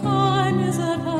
That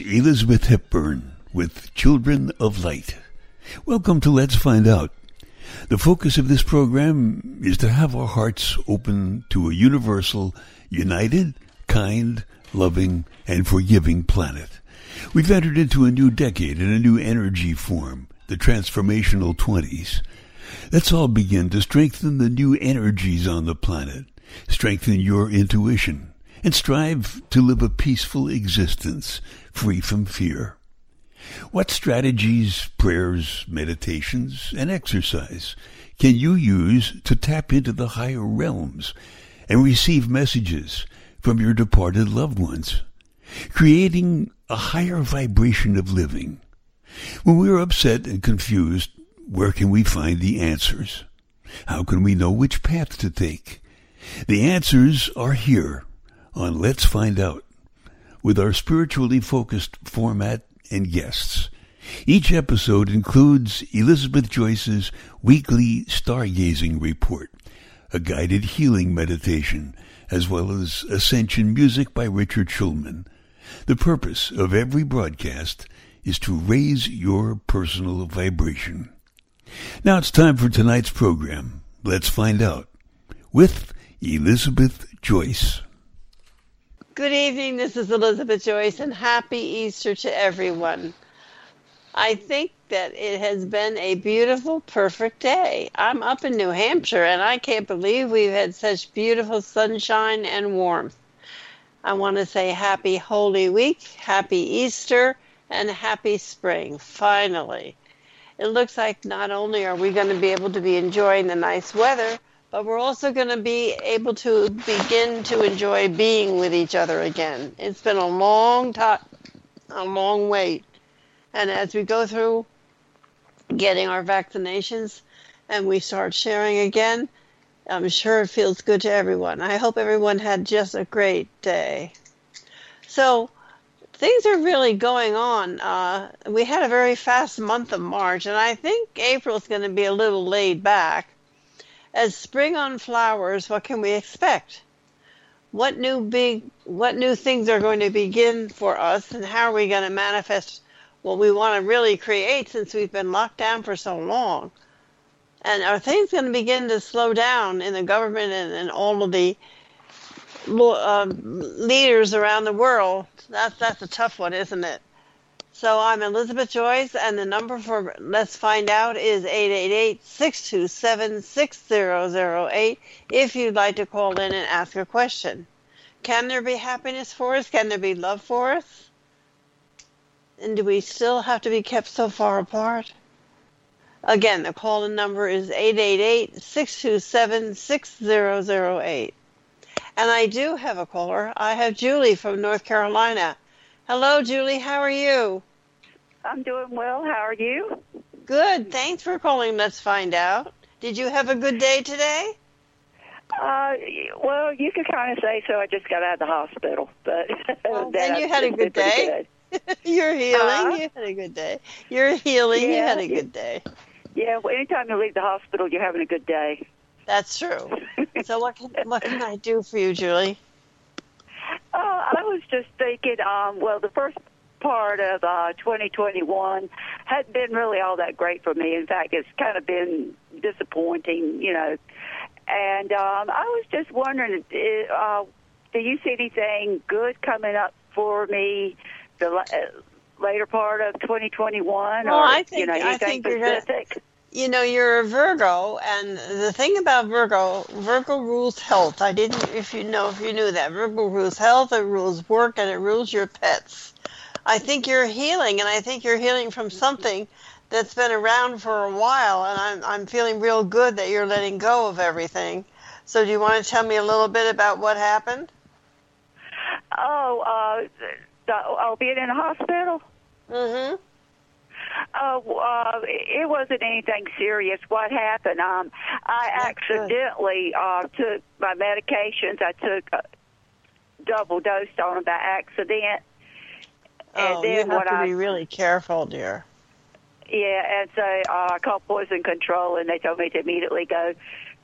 Elizabeth Hepburn with Children of Light. Welcome to Let's Find Out. The focus of this program is to have our hearts open to a universal, united, kind, loving, and forgiving planet. We've entered into a new decade and a new energy form, the transformational 20s. Let's all begin to strengthen the new energies on the planet, strengthen your intuition, and strive to live a peaceful existence free from fear. What strategies, prayers, meditations, and exercise can you use to tap into the higher realms and receive messages from your departed loved ones, creating a higher vibration of living? When we are upset and confused, where can we find the answers? How can we know which path to take? The answers are here on Let's Find Out with our spiritually focused format and guests. Each episode includes Elizabeth Joyce's weekly stargazing report, a guided healing meditation, as well as Ascension music by Richard Shulman. The purpose of every broadcast is to raise your personal vibration. Now it's time for tonight's program. Let's find out with Elizabeth Joyce. Good evening. This is Elizabeth Joyce, and happy Easter to everyone. I think that it has been a beautiful, perfect day. I'm up in New Hampshire, and I can't believe we've had such beautiful sunshine and warmth. I want to say happy Holy Week, happy Easter, and happy spring, finally. It looks like not only are we going to be able to be enjoying the nice weather, but we're also going to be able to begin to enjoy being with each other again. It's been a long time, a long wait. And as we go through getting our vaccinations and we start sharing again, I'm sure it feels good to everyone. I hope everyone had just a great day. So, things are really going on. Uh, we had a very fast month of March, and I think April is going to be a little laid back. As spring on flowers, what can we expect? What new big what new things are going to begin for us and how are we going to manifest what we want to really create since we've been locked down for so long? And are things going to begin to slow down in the government and, and all of the uh, leaders around the world? That's that's a tough one, isn't it? So I'm Elizabeth Joyce, and the number for Let's Find Out is 888-627-6008 if you'd like to call in and ask a question. Can there be happiness for us? Can there be love for us? And do we still have to be kept so far apart? Again, the call-in number is 888-627-6008. And I do have a caller. I have Julie from North Carolina. Hello, Julie. How are you? I'm doing well. How are you? Good. Thanks for calling. Let's find out. Did you have a good day today? Uh, well, you could kind of say so. I just got out of the hospital, but well, then you had a good day. Good. You're healing. Uh, you had a good day. You're healing. you had a good day. Yeah, well, anytime you leave the hospital, you're having a good day. That's true. So what can what can I do for you, Julie? Uh, I was just thinking, um, well, the first part of uh, 2021 hadn't been really all that great for me. In fact, it's kind of been disappointing, you know. And um, I was just wondering, uh, do you see anything good coming up for me the la- uh, later part of 2021? Well, or, I you think- know, I anything think you're gonna- specific? You know, you're a Virgo, and the thing about Virgo, Virgo rules health. I didn't, if you know, if you knew that Virgo rules health, it rules work, and it rules your pets. I think you're healing, and I think you're healing from something that's been around for a while, and I'm I'm feeling real good that you're letting go of everything. So, do you want to tell me a little bit about what happened? Oh, uh, the, oh, being in a hospital? Mm-hmm. Uh, uh, it wasn't anything serious. What happened? Um, I That's good. accidentally uh, took my medications. I took uh, double dosed on them by accident. And Oh, then you have what to I be really careful, dear. yeah, and so uh, I called poison control, and they told me to immediately go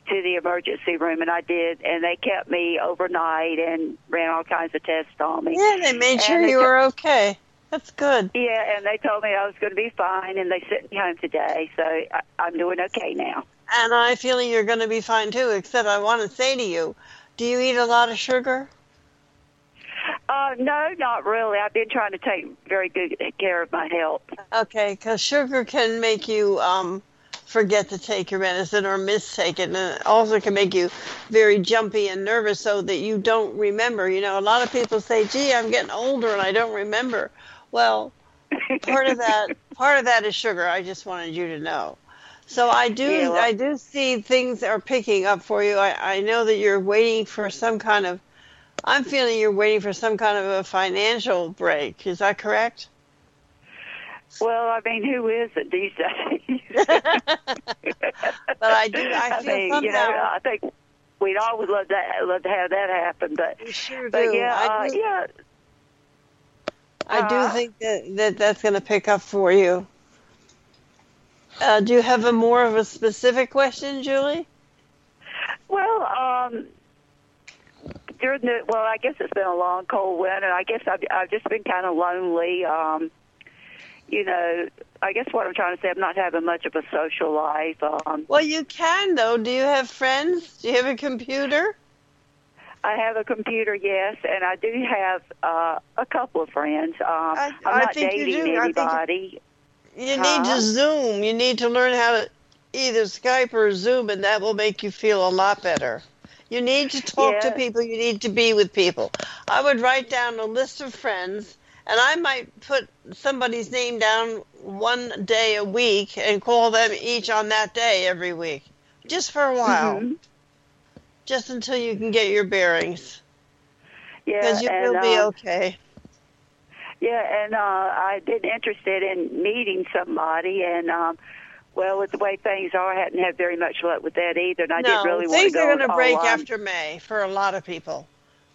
to the emergency room, and I did. And they kept me overnight and ran all kinds of tests on me. Yeah, they made sure And you were okay. That's good. Yeah, and they told me I was going to be fine, and they sent me home today, so I, I'm doing okay now. And I feel you're going to be fine too, except I want to say to you, do you eat a lot of sugar? Uh, no, not really. I've been trying to take very good care of my health. Okay, because sugar can make you um, forget to take your medicine or mistake it, and it also can make you very jumpy and nervous so that you don't remember. You know, a lot of people say, gee, I'm getting older and I don't remember. Well, part of that part of that is sugar. I just wanted you to know. So I do Yeah, well- I do see things are picking up for you. I, I know that you're waiting for some kind of I'm feeling you're waiting for some kind of a financial break. Is that correct? Well, I mean, who is it these days? but I do I feel mean, you know, I think we'd always love that, love to have that happen, but we sure but do. yeah, uh, do, yeah, I do think that, that that's going to pick up for you. Uh, do you have a more of a specific question, Julie? Well, um, during the well, I guess it's been a long, cold winter. I guess I've I've just been kind of lonely. Um, you know, I guess what I'm trying to say, I'm not having much of a social life. Um, Well, you can though. Do you have friends? Do you have a computer? I have a computer, yes, and I do have uh, a couple of friends. Um, I- I'm I not dating. Anybody. You Huh? need to Zoom. You need to learn how to either Skype or Zoom, and that will make you feel a lot better. You need to talk to people. You need to be with people. I would write down a list of friends, and I might put somebody's name down one day a week and call them each on that day every week, just for a while, Mhm. Just until you can get your bearings, Yeah, because you and, will be um, okay. Yeah, and uh, I've been interested in meeting somebody, and um, well, with the way things are, I hadn't had very much luck with that either. And I no, didn't really want to go. things are going to break on- after May for a lot of people.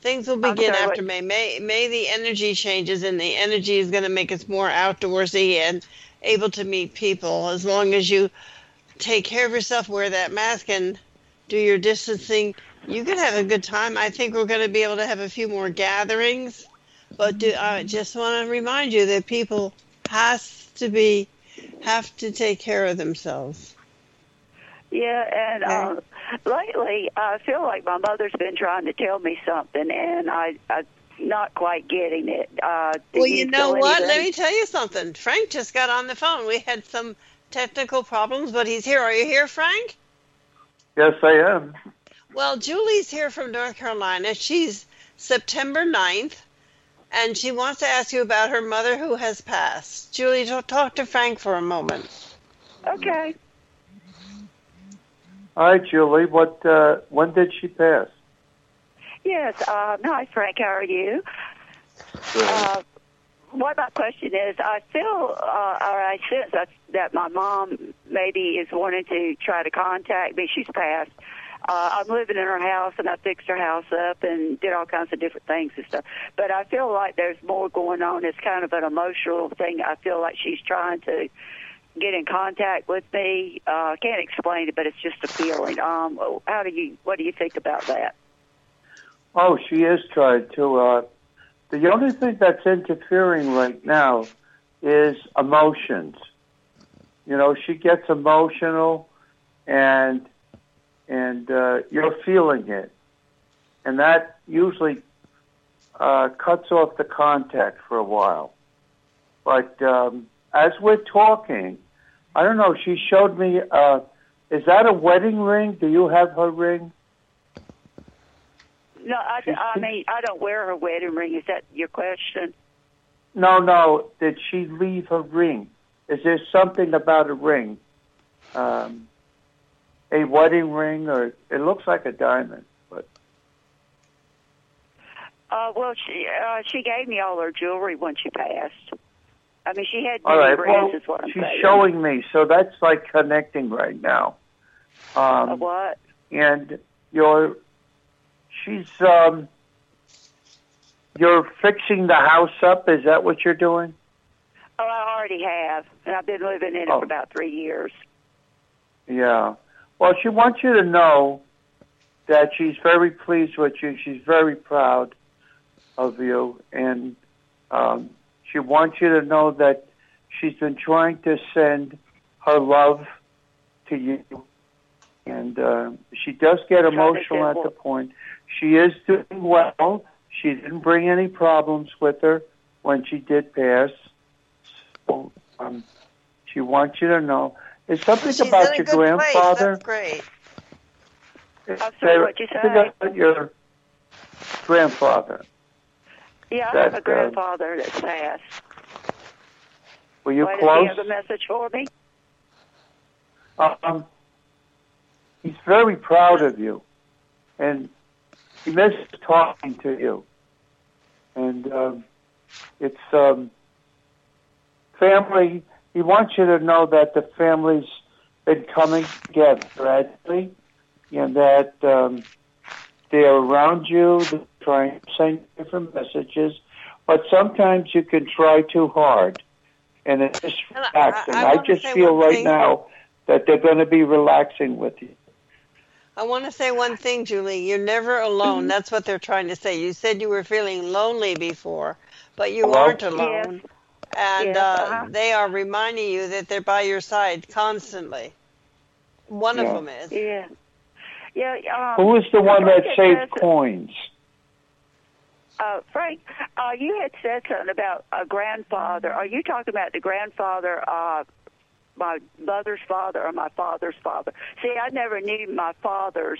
Things will begin sorry, after what- May. May. May the energy changes, and the energy is going to make us more outdoorsy and able to meet people. As long as you take care of yourself, wear that mask, and do your distancing, you can have a good time. I think we're going to be able to have a few more gatherings, but do, I just want to remind you that people has to be have to take care of themselves. Yeah, and Okay. uh, lately I feel like my mother's been trying to tell me something, and I, I'm not quite getting it. Uh, Well, you know feel what? Let me tell you something. Frank just got on the phone. We had some technical problems, but he's here. Are you here, Frank? Yes, I am. Well, Julie's here from North Carolina. She's September 9th, and she wants to ask you about her mother who has passed. Julie, talk, talk to Frank for a moment. Okay. Hi, Julie. What? Uh, when did she pass? Yes. Uh, hi, Frank. How are you? Uh, what my question is, I feel, uh, or I sense that, that my mom maybe is wanting to try to contact me. She's passed. Uh, I'm living in her house, and I fixed her house up and did all kinds of different things and stuff. But I feel like there's more going on. It's kind of an emotional thing. I feel like she's trying to get in contact with me. Uh, I can't explain it, but it's just a feeling. Um, how do you? What do you think about that? Oh, she is trying to. Uh, the only thing that's interfering right now is emotions. You know, she gets emotional, and and uh, you're feeling it, and that usually uh, cuts off the contact for a while. But um, as we're talking, I don't know. She showed me. Uh, is that a wedding ring? Do you have her ring? No, I, I mean I don't wear her wedding ring. Is that your question? No, no. Did she leave her ring? Is there something about a ring? Um, a wedding ring, or it looks like a diamond, but Uh, well, she uh, she gave me all her jewelry when she passed. I mean, she had all right. Well, is what I'm she's saying. showing me, so that's like connecting right now. Um, A what? and you're she's um you're fixing the house up is that what you're doing Oh, I already have, and I've been living in it Oh. for about three years. yeah well she wants you to know that she's very pleased with you she's very proud of you and um she wants you to know that she's been trying to send her love to you and uh, she does get emotional at the point. She is doing well. She didn't bring any problems with her when she did pass. So, um, she wants you to know. There's something She's about your grandfather. Great. I'm sorry, what'd you say? about your grandfather. Yeah, I That, have a uh, grandfather that's passed. Were you Why, does close? he have a message for me? Um, he's very proud of you, and he misses talking to you. And um, it's um, family. He wants you to know that the family's been coming together gradually, and that um, they're around you. They're trying to send different messages, but sometimes you can try too hard, and it's just And I- I- I I, just feel right thing. now that they're going to be relaxing with you. I want to say one thing, Julie. You're never alone. That's what they're trying to say. You said you were feeling lonely before, but you Hello? aren't alone. And Yes, uh, uh-huh. they are reminding you that they're by your side constantly. One Yeah. of them is. Yeah. Yeah. Um, Who is the one that saved says- coins? Uh, Frank, uh, you had said something about a grandfather. Are you talking about the grandfather, uh, my mother's father, or my father's father? See, I never knew my father's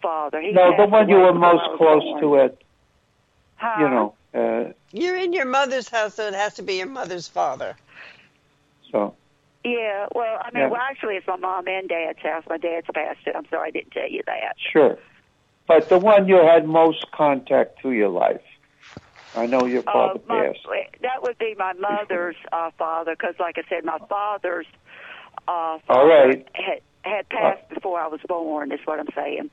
father. He No, the one you were most close born. to it. Huh? You know. Uh, You're in your mother's house, so it has to be your mother's father. so Yeah. Well, I mean, Yeah. well, actually, it's my mom and dad's house. My dad's passed it. I'm sorry I didn't tell you that. sure, but the one you had most contact through your life. I know your Uh, father my, passed. that would be my mother's uh, father, because, like I said, my father's uh, father All right. had had passed before I was born. Is what I'm saying.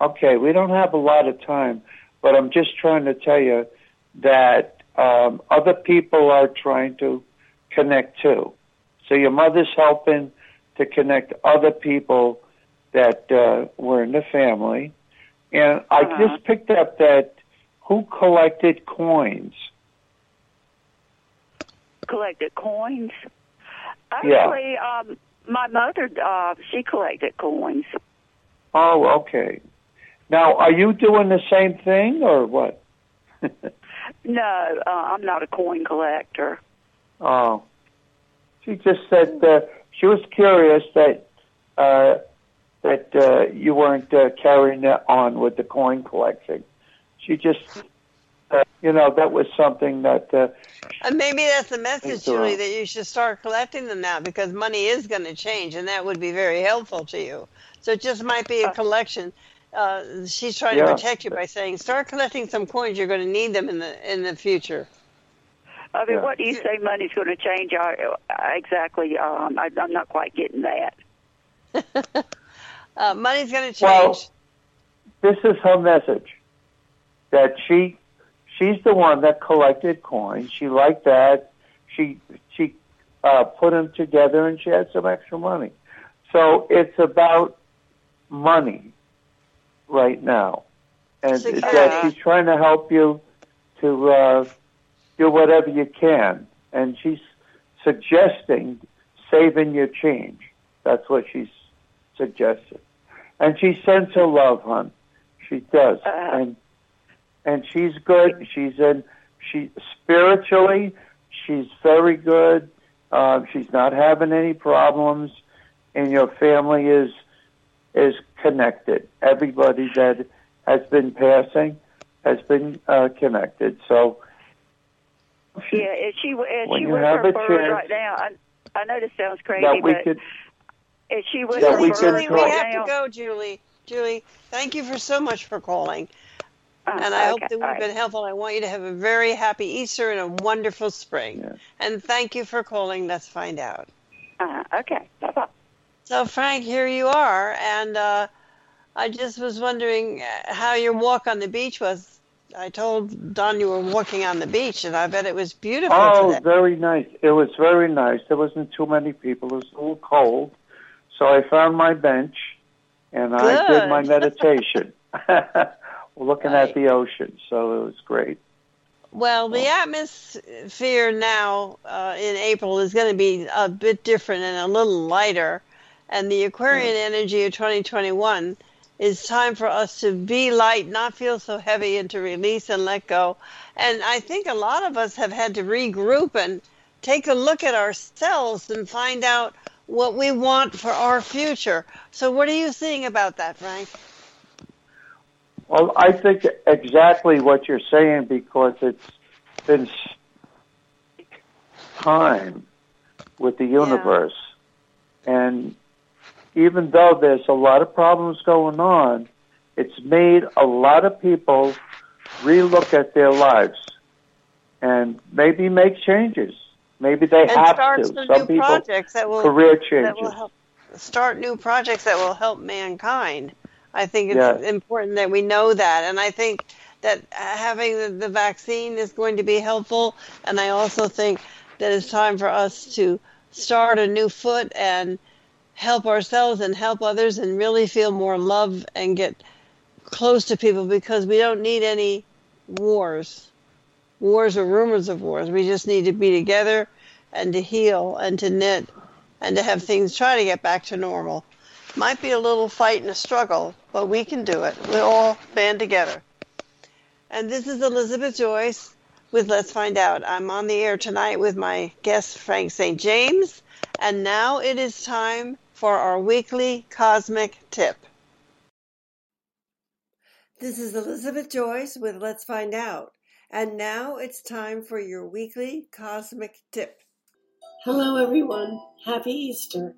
Okay, we don't have a lot of time, but I'm just trying to tell you that um, other people are trying to connect to. So your mother's helping to connect other people that uh, were in the family. And I Uh-huh. just picked up that who collected coins? Collected coins. Yeah. Actually, um, my mother, uh, she collected coins. Oh, okay. Now, are you doing the same thing or what? No, uh, I'm not a coin collector. Oh, she just said uh, she was curious that uh, that uh, you weren't uh, carrying that on with the coin collecting. She just, uh, you know, that was something that. Uh, And maybe that's the message, Thanks, Laura. Julie, that you should start collecting them now because money is going to change, and that would be very helpful to you. So it just might be a Uh, collection. Uh, she's trying Yeah. to protect you by saying, start collecting some coins. You're going to need them in the in the future. I mean, Yeah. what do you say money's going to change? I, exactly. Um, I, I'm not quite getting that. Uh, money's going to change. Well, change. this is her message that she she's the one that collected coins. She liked that. She she uh, put them together and she had some extra money. So it's about money right now, and that she's trying to help you to uh, do whatever you can, and she's suggesting saving your change. That's what she's suggesting, and she sends her love, hon. She does, Uh. and and she's good. She's in. She spiritually, she's very good. Uh, she's not having any problems, and your family is is connected. Everybody that has been passing has been uh, connected. So Yeah, and she and When she you was have a chance- right now. I, I know this sounds crazy, that we but could. if she was that we Julie, can Julie, we have now, to go, Julie. Julie, thank you for so much for calling. Uh, And I hope that we've all right. been helpful. I want you to have a very happy Easter and a wonderful spring. Yeah. And thank you for calling. Let's find out. Uh, okay, bye bye. So, Frank, here you are. And uh, I just was wondering uh, how your walk on the beach was. I told Don you were walking on the beach, and I bet it was beautiful Oh, today. very nice. It was very nice. There wasn't too many people. It was a little cold, so I found my bench and I did my Good. meditation, looking Right. at the ocean. So it was great. Well, the atmosphere now uh, in April is going to be a bit different and a little lighter. And the Aquarian hmm. energy of 2021 is time for us to be light, not feel so heavy, and to release and let go. And I think a lot of us have had to regroup and take a look at ourselves and find out what we want for our future. So, what are you seeing about that, Frank? Well, I think exactly what you're saying because it's been time with the universe. And even though there's a lot of problems going on, it's made a lot of people relook at their lives and maybe make changes. Maybe they And have start to. some Some new people projects that will career that will help start new projects that will help mankind. I think it's Yes. important that we know that, and I think that having the vaccine is going to be helpful. And I also think that it's time for us to start a new foot and help ourselves and help others, and really feel more love and get close to people because we don't need any wars, wars or rumors of wars. We just need to be together and to heal and to knit and to have things try to get back to normal. Might be a little fight and a struggle, but we can do it. We all band together. And this is Elizabeth Joyce with Let's Find Out. I'm on the air tonight with my guest, Frank St. James. And now it is time for our weekly cosmic tip. This is Elizabeth Joyce with Let's Find Out. And now it's time for your weekly cosmic tip. Hello, everyone. Happy Easter.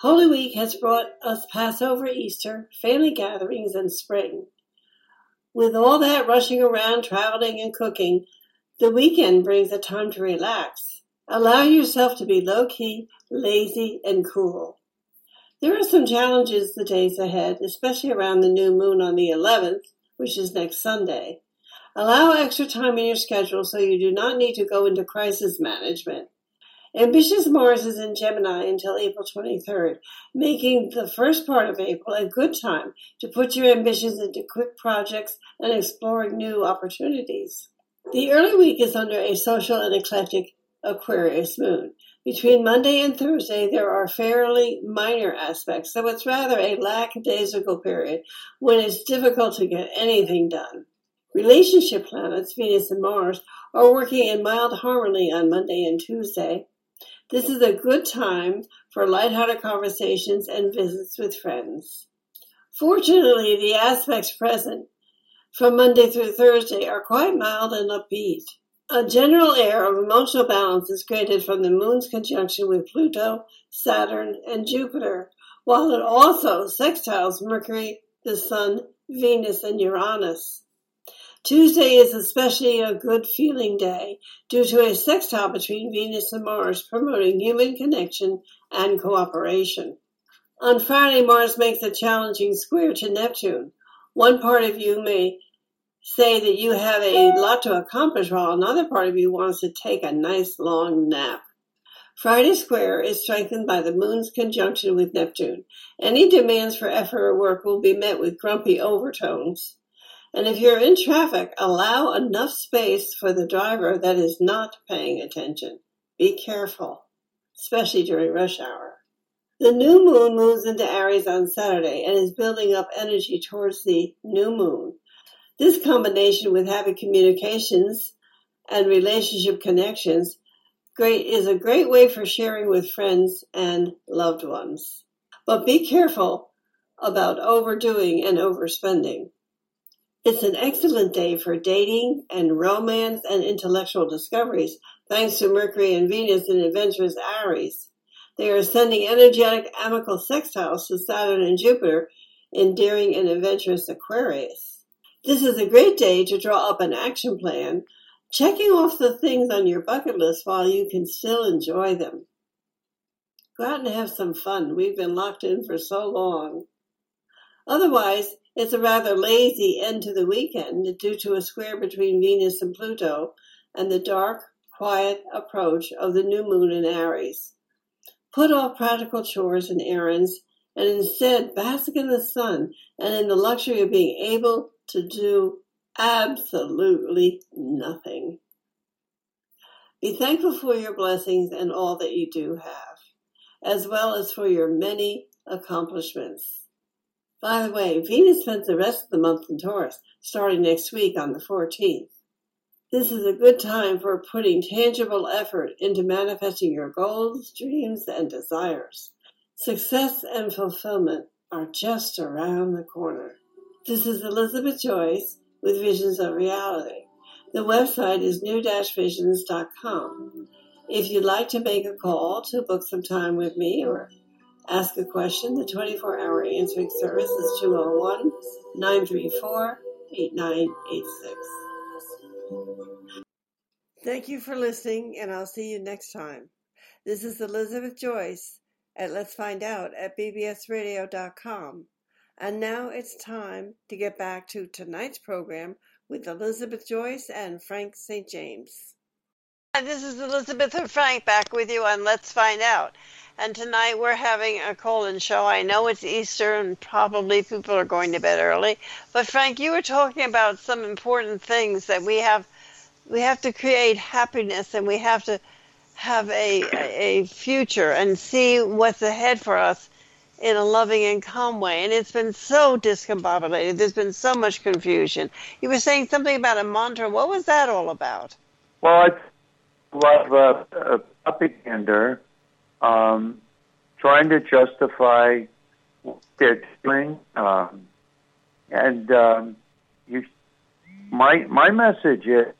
Holy Week has brought us Passover, Easter, family gatherings, and spring. With all that rushing around, traveling, and cooking, the weekend brings a time to relax. Allow yourself to be low key, lazy, and cool. There are some challenges the days ahead, especially around the new moon on the 11th, which is next Sunday. Allow extra time in your schedule so you do not need to go into crisis management. Ambitious Mars is in Gemini until April 23rd, making the first part of April a good time to put your ambitions into quick projects and exploring new opportunities. The early week is under a social and eclectic Aquarius moon. Between Monday and Thursday, there are fairly minor aspects, so it's rather a lackadaisical period when it's difficult to get anything done. Relationship planets, Venus and Mars, are working in mild harmony on Monday and Tuesday. This is a good time for lighthearted conversations and visits with friends. Fortunately, the aspects present from Monday through Thursday are quite mild and upbeat. A general air of emotional balance is created from the moon's conjunction with Pluto, Saturn, and Jupiter, while it also sextiles Mercury, the Sun, Venus, and Uranus. Tuesday is especially a good feeling day due to a sextile between Venus and Mars promoting human connection and cooperation. On Friday, Mars makes a challenging square to Neptune. One part of you may say that you have a lot to accomplish while another part of you wants to take a nice long nap. Friday square is strengthened by the moon's conjunction with Neptune. Any demands for effort or work will be met with grumpy overtones. And if you're in traffic, allow enough space for the driver that is not paying attention. Be careful, especially during rush hour. The new moon moves into Aries on Saturday and is building up energy towards the new moon. This combination with happy communications and relationship connections great is a great way for sharing with friends and loved ones. But be careful about overdoing and overspending. It's an excellent day for dating and romance and intellectual discoveries, thanks to Mercury and Venus in adventurous Aries. They are sending energetic amicable sextiles to Saturn and Jupiter in daring and adventurous Aquarius. This is a great day to draw up an action plan, checking off the things on your bucket list while you can still enjoy them. Go out and have some fun. We've been locked in for so long. Otherwise, it's a rather lazy end to the weekend due to a square between Venus and Pluto and the dark, quiet approach of the new moon in Aries. Put off practical chores and errands and instead bask in the sun and in the luxury of being able to do absolutely nothing. Be thankful for your blessings and all that you do have, as well as for your many accomplishments. By the way, Venus spends the rest of the month in Taurus, starting next week on the 14th. This is a good time for putting tangible effort into manifesting your goals, dreams, and desires. Success and fulfillment are just around the corner. This is Elizabeth Joyce with Visions of Reality. The website is new-visions.com. If you'd like to make a call to book some time with me or ask a question, the 24 hour answering service is 201 934 8986. Thank you for listening, and I'll see you next time. This is Elizabeth Joyce at Let's Find Out at bbsradio.com. And now it's time to get back to tonight's program with Elizabeth Joyce and Frank St. James. Hi, this is Elizabeth and Frank back with you on Let's Find Out. And tonight we're having a call-in show. I know it's Easter and probably people are going to bed early. But Frank, you were talking about some important things that we have – we have to create happiness and we have to have a, a future and see what's ahead for us in a loving and calm way. And it's been so discombobulated. There's been so much confusion. You were saying something about a mantra. What was that all about? Well, it's a lot of propaganda, um, trying to justify what they're doing. Um, and um, you, my my message is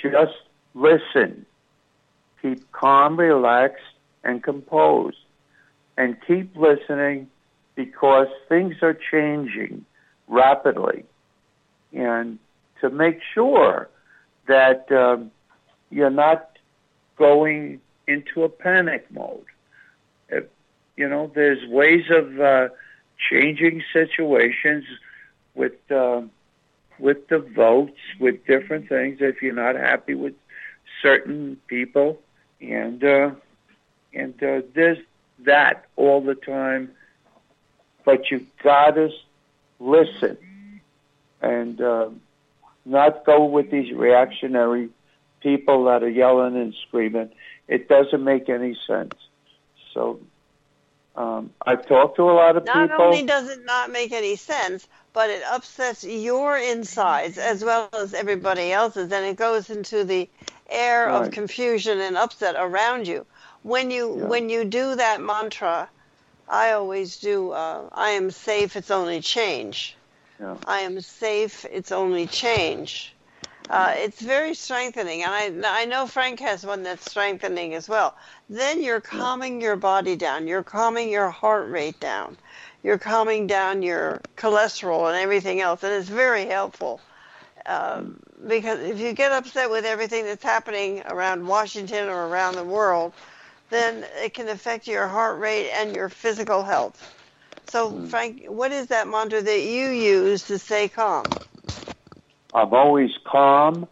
just listen. Keep calm, relaxed, and composed. And keep listening because things are changing rapidly. And to make sure that um, you're not going into a panic mode. You know, there's ways of uh, changing situations with uh, with the votes, with different things. If you're not happy with certain people, and uh, and uh, there's that all the time, but you've gotta listen and uh, not go with these reactionary people that are yelling and screaming. It doesn't make any sense. So um, I've talked to a lot of not people. Not only does it not make any sense, but it upsets your insides as well as everybody else's, and it goes into the air right. of confusion and upset around you. When you yeah. when you do that mantra, I always do. Uh, I am safe. It's only change. Yeah. I am safe. It's only change. Uh, it's very strengthening, and I I know Frank has one that's strengthening as well. Then you're calming your body down. You're calming your heart rate down you're calming down your cholesterol and everything else, and it's very helpful. Um, because if you get upset with everything that's happening around Washington or around the world, then it can affect your heart rate and your physical health. So, Hmm. Frank, what is that mantra that you use to stay calm? I'm always calm,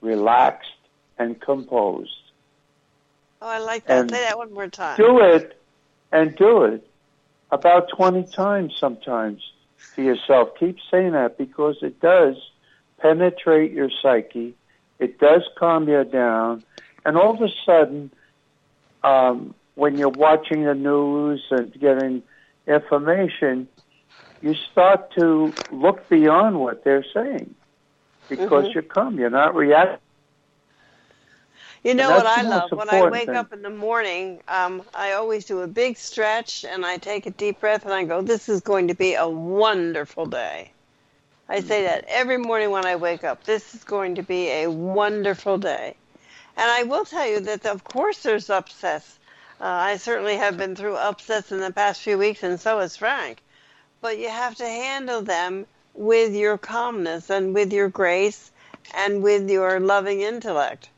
relaxed, and composed. Oh, I like that. And Say that one more time. Do it and do it about 20 times sometimes to yourself. Keep saying that because it does penetrate your psyche. It does calm you down. And all of a sudden, um, when you're watching the news and getting information, you start to look beyond what they're saying because Mhm. you come. You're not reacting. You know what I love? When I wake thing. up in the morning, um, I always do a big stretch and I take a deep breath and I go, This is going to be a wonderful day. I say that every morning when I wake up. This is going to be a wonderful day. And I will tell you that, of course, there's upsets. Uh, I certainly have been through upsets in the past few weeks, and so has Frank. But you have to handle them with your calmness and with your grace and with your loving intellect.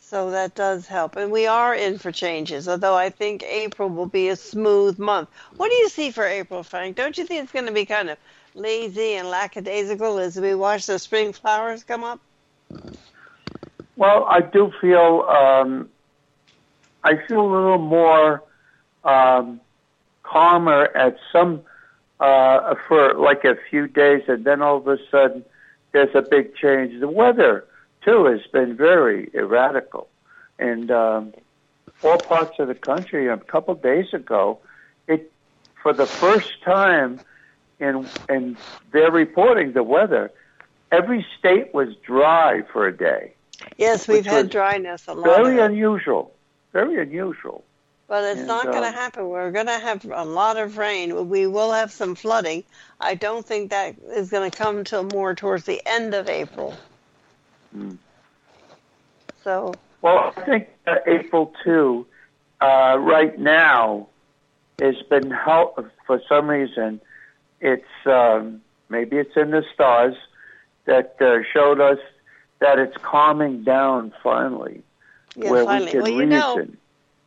So that does help. And we are in for changes, although I think April will be a smooth month. What do you see for April, Frank? Don't you think it's going to be kind of lazy and lackadaisical as we watch the spring flowers come up? Well, I do feel um, I feel a little more um, calmer at some uh, for like a few days, and then all of a sudden there's a big change. The weather too has been very erratical, and um, all parts of the country. A couple days ago, it for the first time in in their reporting the weather, every state was dry for a day. Yes, we've had dryness a lot. Very unusual. Very unusual. But it's And, not going to uh, happen. We're going to have a lot of rain. We will have some flooding. I don't think that is going to come till more towards the end of April. Mm. So, Well, I think uh, April 2, uh, right now, has been help for some reason. It's um, maybe it's in the stars that uh, showed us that it's calming down finally, yeah, where finally. we can well, you reason. know,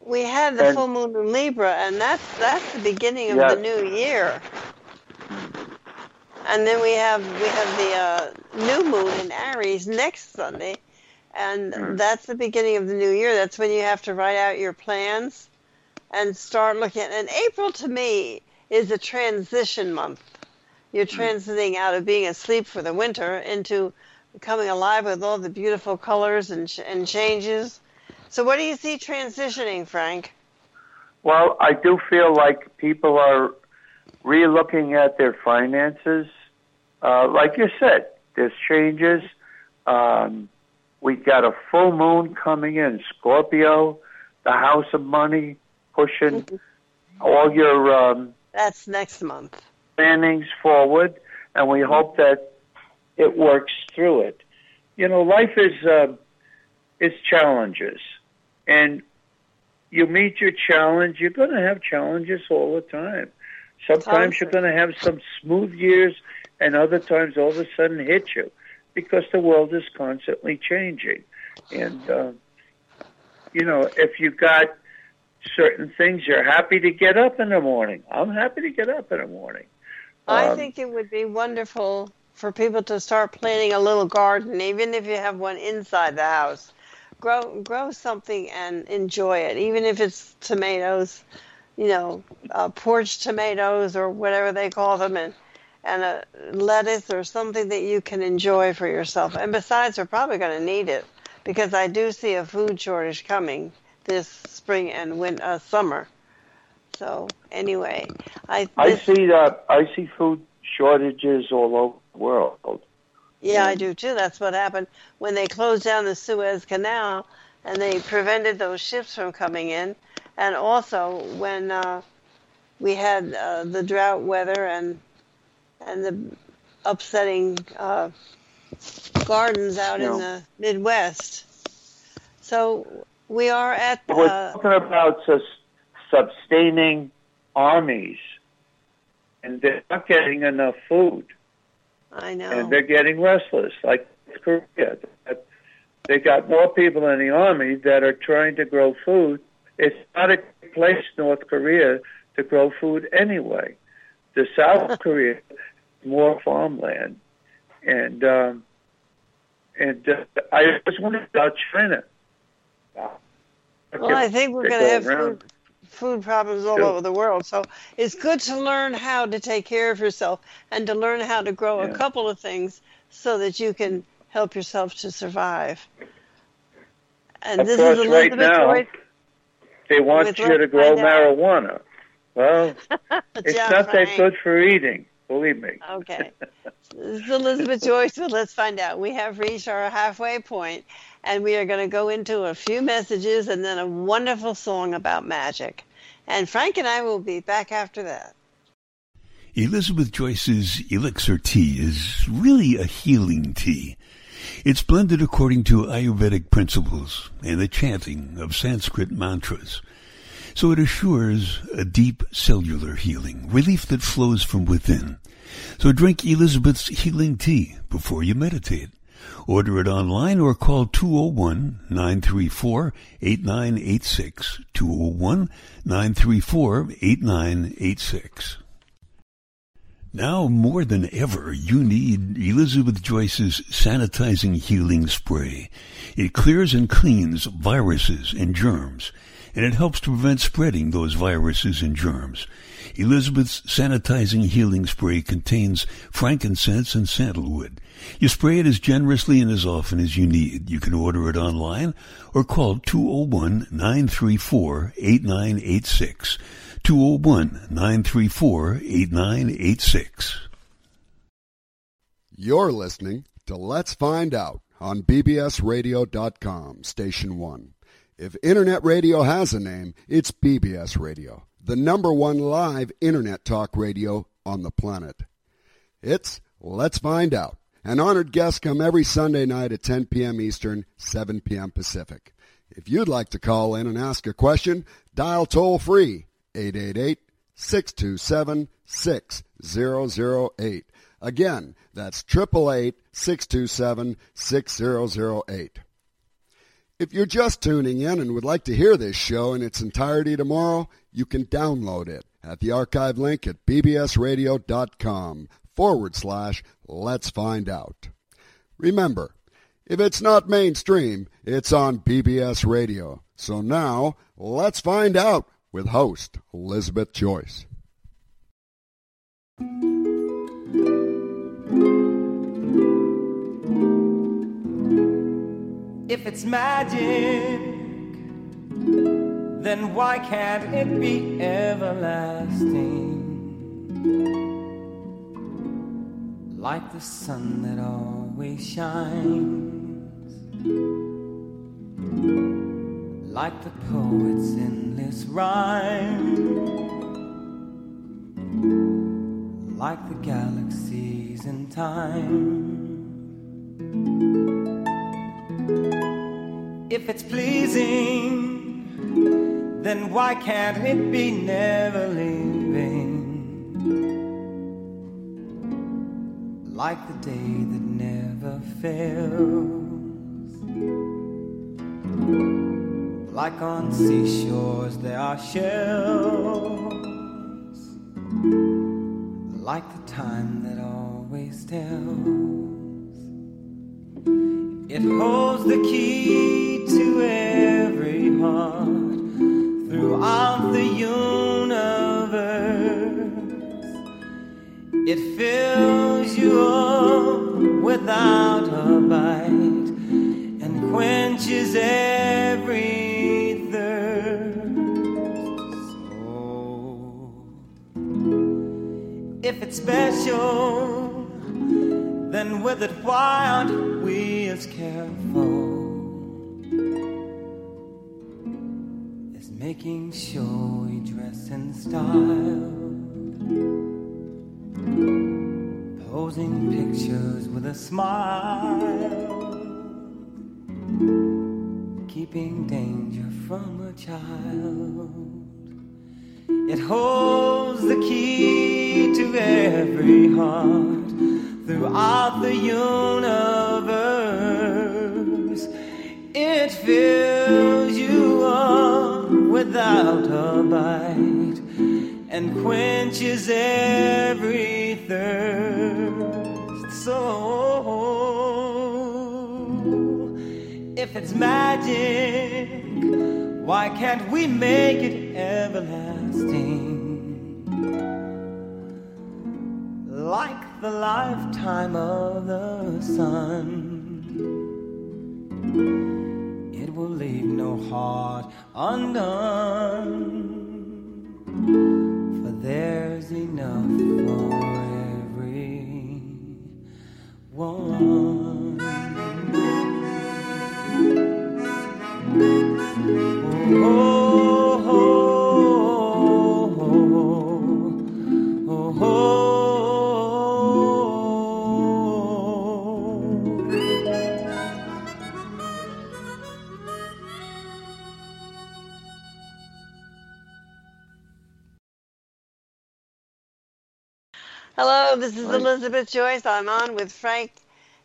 we had the And- full moon in Libra, and that's that's the beginning of Yeah. the new year. And then we have we have the uh, new moon in Aries next Sunday, and Mm. that's the beginning of the new year. That's when you have to write out your plans and start looking. And April to me is a transition month. You're Mm. transiting out of being asleep for the winter into coming alive with all the beautiful colors and ch- and changes. So, what do you see transitioning, Frank? Well, I do feel like people are re-looking at their finances. Uh, like you said, there's changes. Um, we got a full moon coming in, Scorpio, the house of money, pushing all your um, That's next month. plannings forward, and we hope that it works through it. You know, life is uh, is challenges, and you meet your challenge. You're going to have challenges all the time. Sometimes you're going to have some smooth years, and other times all of a sudden hit you because the world is constantly changing. And uh, you know, if you got certain things, you're happy to get up in the morning. I'm happy to get up in the morning. I Um, think it would be wonderful for people to start planting a little garden, even if you have one inside the house. Grow grow something and enjoy it, even if it's tomatoes, you know, uh, porch tomatoes or whatever they call them, and and a lettuce or something that you can enjoy for yourself. And besides, we're probably going to need it because I do see a food shortage coming this spring and win uh, summer. So anyway, I I see that I see food shortages all over world. Yeah, I do too. That's what happened when they closed down the Suez Canal and they prevented those ships from coming in. And also when uh, we had uh, the drought weather and and the upsetting uh, gardens out in the Midwest. So we are at We're uh, talking about sus- sustaining armies, and they're not getting enough food, I know. and they're getting restless. Like Korea, they got more people in the army that are trying to grow food it's not a place, North Korea, to grow food anyway. The South Korea more farmland, and um, and uh, I was wondering about China. Well, I think we're going to have food, food problems all over the world. So it's good to learn how to take care of yourself and to learn how to grow yeah. a couple of things so that you can help yourself to survive. And of this course, is right now, Joyce they want you to grow marijuana. Well, it's not that good for eating. Believe me. Okay. this is Elizabeth Joyce with Let's Find Out. We have reached our halfway point, and we are going to go into a few messages and then a wonderful song about magic. And Frank and I will be back after that. Elizabeth Joyce's Elixir tea is really a healing tea. It's blended according to Ayurvedic principles and the chanting of Sanskrit mantras. So it assures a deep cellular healing, relief that flows from within. So drink Elizabeth's healing tea before you meditate. Order it online or call 201-934-8986. 201-934-8986. Now more than ever, you need Elizabeth Joyce's sanitizing healing spray. It clears and cleans viruses and germs and it helps to prevent spreading those viruses and germs. Elizabeth's sanitizing healing spray contains frankincense and sandalwood. You spray it as generously and as often as you need. You can order it online or call 201-934-8986. 201-934-8986. You're listening to Let's Find Out on bbsradio.com, Station 1. If Internet radio has a name, it's BBS Radio, the number one live Internet talk radio on the planet. It's Let's Find Out. An honored guest come every Sunday night at 10 p.m. Eastern, 7 p.m. Pacific. If you'd like to call in and ask a question, dial toll free 888 627 6008. Again, that's 888 627 6008. If you're just tuning in and would like to hear this show in its entirety tomorrow, you can download it at the archive link at bbsradio.com forward slash let's find out. Remember, if it's not mainstream, it's on BBS Radio. So now, let's find out with host Elizabeth Joyce. If it's magic, then why can't it be everlasting? Like the sun that always shines, like the poet's endless rhyme, like the galaxies in time. If it's pleasing, then why can't it be never leaving? Like the day that never fails. Like on seashores there are shells. Like the time that always tells. It holds the key to every heart throughout the universe. It fills you up without a bite and quenches every thirst. So, if it's special, then with it, aren't we as careful making sure we dress in style? Posing pictures with a smile, keeping danger from a child. It holds the key to every heart throughout the universe. It fills you up with out a bite and quenches every thirst. So, if it's magic, why can't we make it everlasting? Like the lifetime of the sun. Will leave no heart undone. For there's enough this is Elizabeth Joyce. I'm on with Frank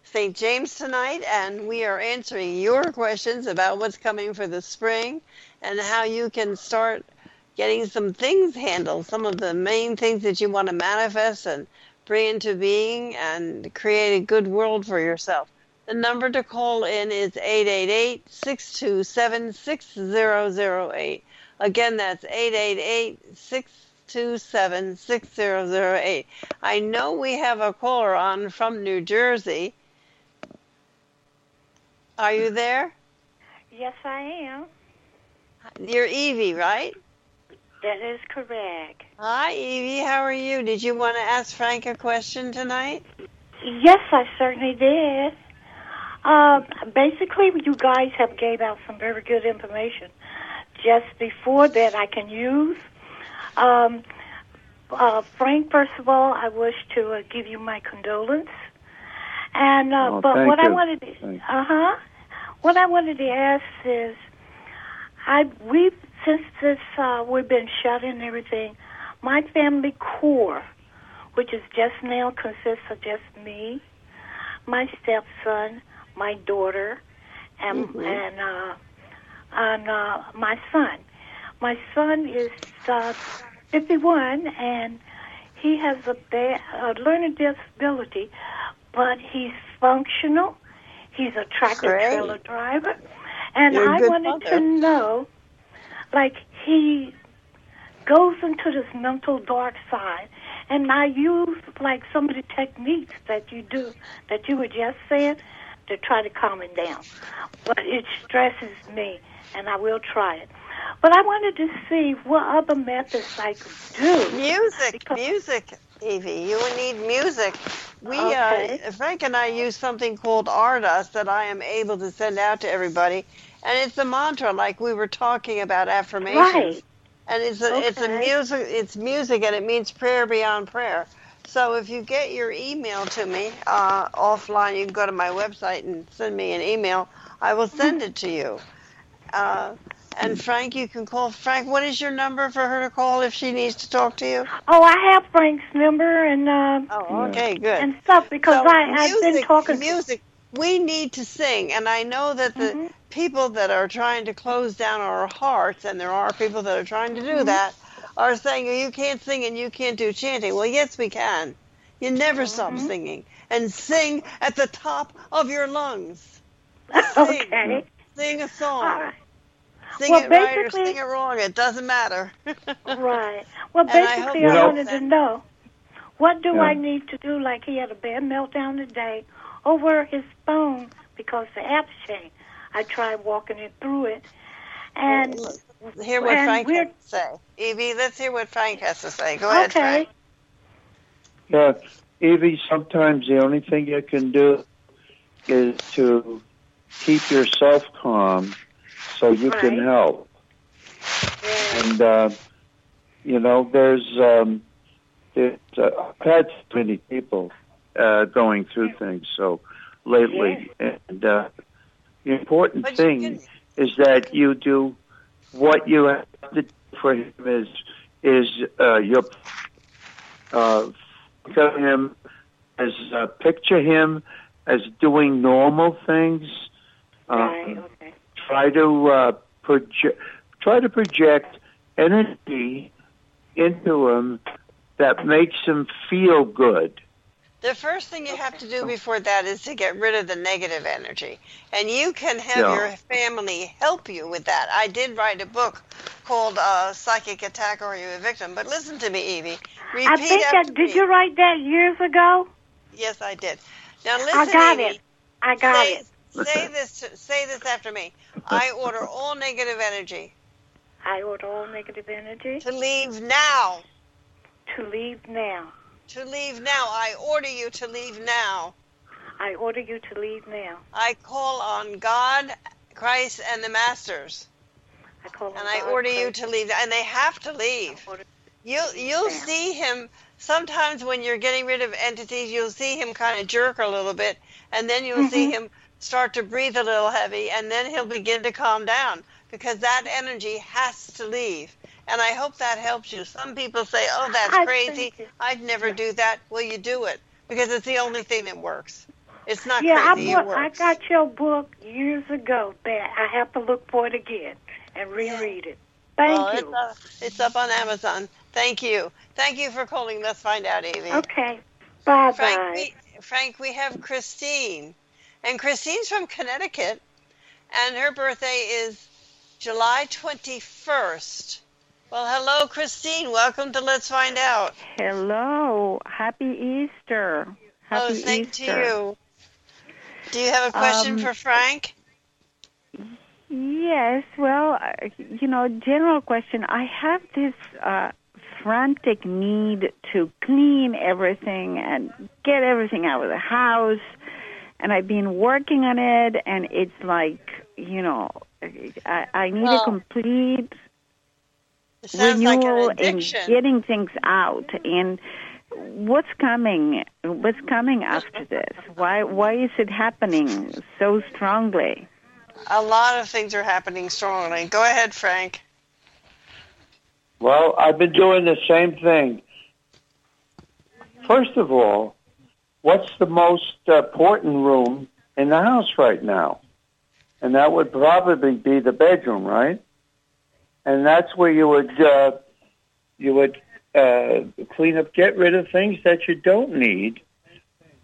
St. James tonight, and we are answering your questions about what's coming for the spring and how you can start getting some things handled, some of the main things that you want to manifest and bring into being and create a good world for yourself. The number to call in is 888 627 6008. Again, that's 888 627 6008. I know we have a caller on from New Jersey. Are you there? Yes, I am. You're Evie, right? That is correct. Hi, Evie. How are you? Did you want to ask Frank a question tonight? Yes, I certainly did. Uh, basically, you guys have gave out some very good information just before that I can use. Um, uh, Frank, first of all, I wish to uh, give you my condolence. And uh, Oh, but what I wanted, uh huh, what I wanted to ask is, I we since this uh, we've been shut in and everything, my family core, which is just now consists of just me, my stepson, my daughter, and and uh, and uh, my son. My son is uh, 51 and he has a, ba- a learning disability, but he's functional. He's a tractor Great. trailer driver, and You're I wanted mother. to know, like he goes into this mental dark side, and I use like some of the techniques that you do that you were just saying to try to calm him down, but it stresses me, and I will try it. But I wanted to see what other methods I could do. Music, music, Evie. You will need music. We, Okay. uh, Frank and I use something called Ardas that I am able to send out to everybody, and it's a mantra, like we were talking about affirmations. Right. And it's a, it's a music, it's music, and it means prayer beyond prayer. So if you get your email to me uh, offline, you can go to my website and send me an email. I will send it to you. Uh, and Frank, you can call Frank. What is your number for her to call if she needs to talk to you? Oh, I have Frank's number and uh, Oh, okay, good. and stuff because So I I've been music- talking. Music. We need to sing, and I know that the Mhm. people that are trying to close down our hearts, and there are people that are trying to do Mm-hmm. that, are saying, "Oh, "You can't sing and you can't do chanting." Well, yes, we can. You never stop Mm-hmm. singing, and sing at the top of your lungs. okay. Sing a song. All right. Sing Well, it right or basically- sing it wrong. It doesn't matter. Right. Well, And I basically, I, wanted to know what do Yeah. I need to do? Like he had a bad meltdown today over his phone because the app changed. I tried walking it through it, and hear what and Frank has to say. Evie, let's hear what Frank has to say. Go ahead, okay. Frank. Yeah, Evie, sometimes the only thing you can do is to keep yourself calm so you can Right. help. And, uh, you know, there's, um, there's uh, I've had many people uh, going through things so lately. And uh, the important But thing can- is that you do what you have to do for him is, is uh, your uh, think of him as uh, picture him as doing normal things. Uh, Right. Okay. Try to uh, project. Try to project energy into them that makes them feel good. The first thing you have to do before that is to get rid of the negative energy. And you can have Yeah. your family help you with that. I did write a book called uh, Psychic Attack or Are You a Victim? But listen to me, Evie. Repeat I think after that did me. you write that years ago? Yes, I did. Now listen, I got Evie. it. I got say, it. Say this. Say this after me. I order all negative energy I order all negative energy to leave now. to leave now. To leave now. I order you to leave now. I order you to leave now. I call on God, Christ, and the Masters, I call on and I God, order you to leave. And they have to leave. I You you'll see him sometimes when you're getting rid of entities. You'll see him kind of jerk a little bit, and then you'll see mm-hmm. him start to breathe a little heavy, and then he'll begin to calm down because that energy has to leave. And I hope that helps you. Some people say, "Oh, that's I crazy. I'd never do that." Well, you do it because it's the only thing that works. It's not Yeah, crazy. I, bought, I got your book years ago. But I have to look for it again and reread it. Thank well, you. It's, uh, it's up on Amazon. Thank you. Thank you for calling. Let's find out, Amy. Okay. Bye Frank, bye. we, Frank, we have Christine. And Christine's from Connecticut. And her birthday is July 21st. Well, hello, Christine. Welcome to Let's Find Out. Hello. Happy Easter. Happy oh, same Easter. to you. Do you have a question Um, for Frank? Yes. Well, uh, you know, general question. I have this uh, frantic need to clean everything and get everything out of the house, and I've been working on it, and it's like, you know, I, I need Well, a complete It sounds like renewal an in getting things out and what's coming what's coming after this why why is it happening so strongly A lot of things are happening strongly. Go ahead, Frank. Well, I've been doing the same thing. First of all, what's the most important room in the house right now? And that would probably be the bedroom, right? And that's where you would uh, you would uh, clean up, get rid of things that you don't need,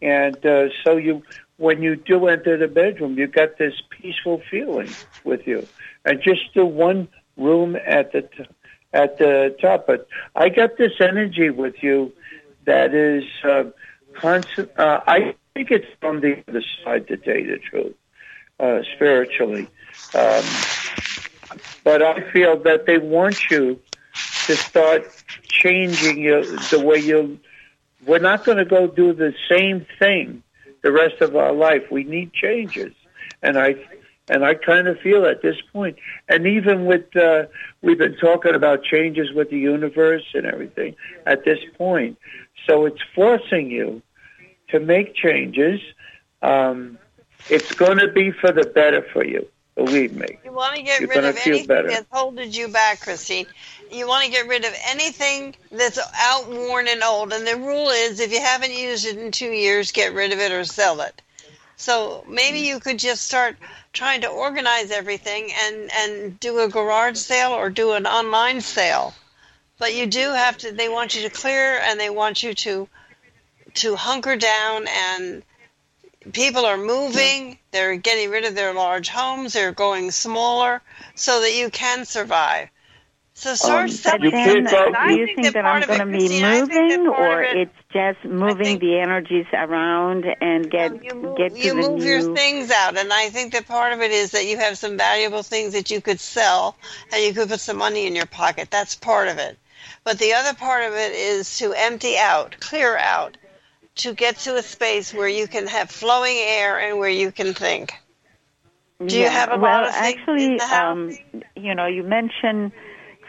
and uh, so you when you do enter the bedroom, you got this peaceful feeling with you, and just do one room at the t- at the top. But I got this energy with you that is uh, constant. Uh, I think it's from the other side, to tell you the truth, uh, spiritually. Um, but I feel that they want you to start changing your, the way you. We're not going to go do the same thing the rest of our life. We need changes, and I and I kind of feel at this point, and even with uh, we've been talking about changes with the universe and everything at this point, so it's forcing you to make changes. Um, it's going to be for the better for you. Believe me. You want to get You're rid of feel anything better. that's holding you back, Christine. You want to get rid of anything that's outworn and old. And the rule is if you haven't used it in two years, get rid of it or sell it. So maybe you could just start trying to organize everything and, and do a garage sale or do an online sale. But you do have to, they want you to clear and they want you to, to hunker down and people are moving they're getting rid of their large homes they're going smaller so that you can survive. So start Um, you then can't I do you think think that that i'm going to be Christine, I think that moving or it- it's just moving think- the energies around and get you move, get to you the move new your things out and i think that part of it is that you have some valuable things that you could sell and you could put some money in your pocket. That's part of it. But the other part of it is to empty out clear out to get to a space where you can have flowing air and where you can think Do you yeah. have a lot well of things actually in the house? um you know you mentioned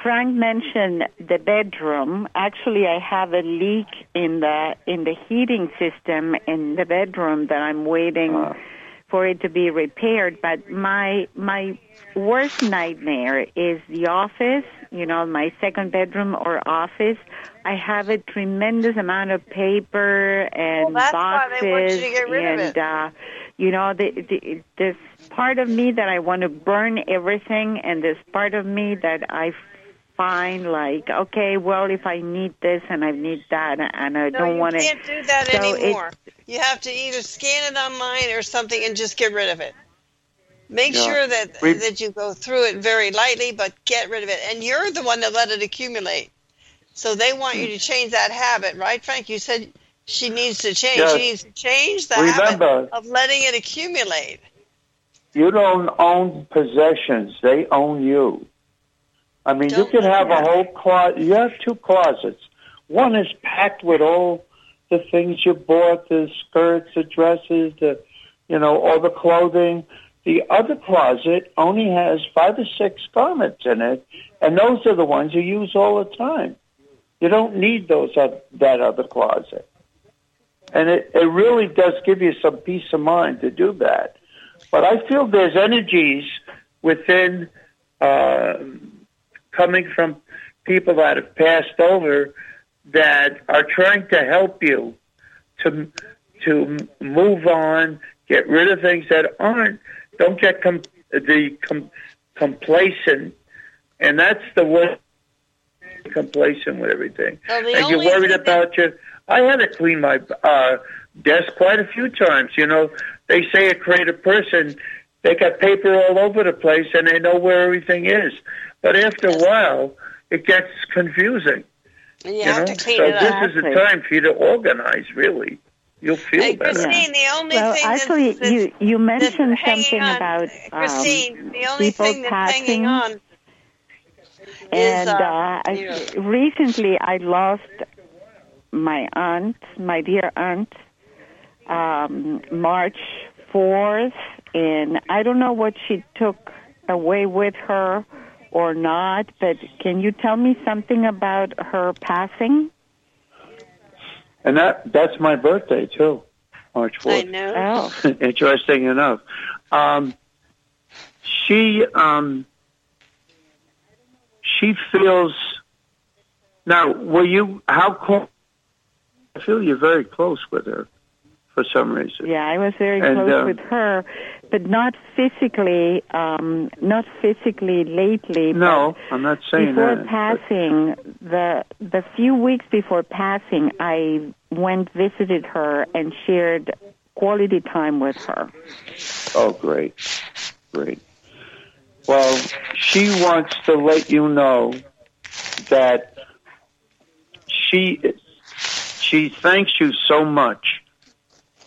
Frank mentioned the bedroom. Actually, I have a leak in the in the heating system in the bedroom that I'm waiting Uh, for it to be repaired. But my my worst nightmare is the office. You know, my second bedroom or office. I have a tremendous amount of paper and Well, boxes they want you to get rid of and it. uh you know the, the this part of me that I want to burn everything and this part of me that I find like, okay, well, if I need this and I need that, and I No, don't you want to. can't do that So anymore. You have to either scan it online or something and just get rid of it. Make Yeah. sure that We- that you go through it very lightly, but get rid of it. And you're the one that let it accumulate. So they want you to hmm. change that habit, right, Frank? You said she needs to change. Yes. She needs to change the Remember- habit of letting it accumulate. You don't own possessions; they own you. I mean, you Don't could have a Yeah. whole closet. You have two closets. One is packed with all the things you bought: the skirts, the dresses, the you know, all the clothing. The other closet only has five or six garments in it, and those are the ones you use all the time. You don't need those oth- that other closet. And it, it really does give you some peace of mind to do that. But I feel there's energies within uh, coming from people that have passed over that are trying to help you to to move on, get rid of things that aren't. Don't get com- the com- complacent, and that's the way complacent with everything. And you're worried thing that- about your. I had to clean my uh, desk quite a few times. You know, they say a creative person, they got paper all over the place and they know where everything is. But after a while, it gets confusing. And you, You, have know, to clean so this is the time for you to organize. Really, you'll feel Hey, better. Christine, the only Well, thing actually, that's, that's, you you mentioned hanging something on, about Christine. um, the only people thing that's hanging passing. on is and uh, uh, I, you know, recently I lost my aunt, my dear aunt, um, March fourth, and I don't know what she took away with her or not. But can you tell me something about her passing? And that that's my birthday too, March 4th. I know. Oh, Interesting enough. Um, she um, she feels now. Were you how close? I feel you're very close with her for some reason. yeah, I was very And, close um, with her, but not physically. Um, not physically lately. No, I'm not saying before that. but- passing the the few weeks before passing i went visited her and shared quality time with her Oh, great, great. Well, she wants to let you know that she she thanks you so much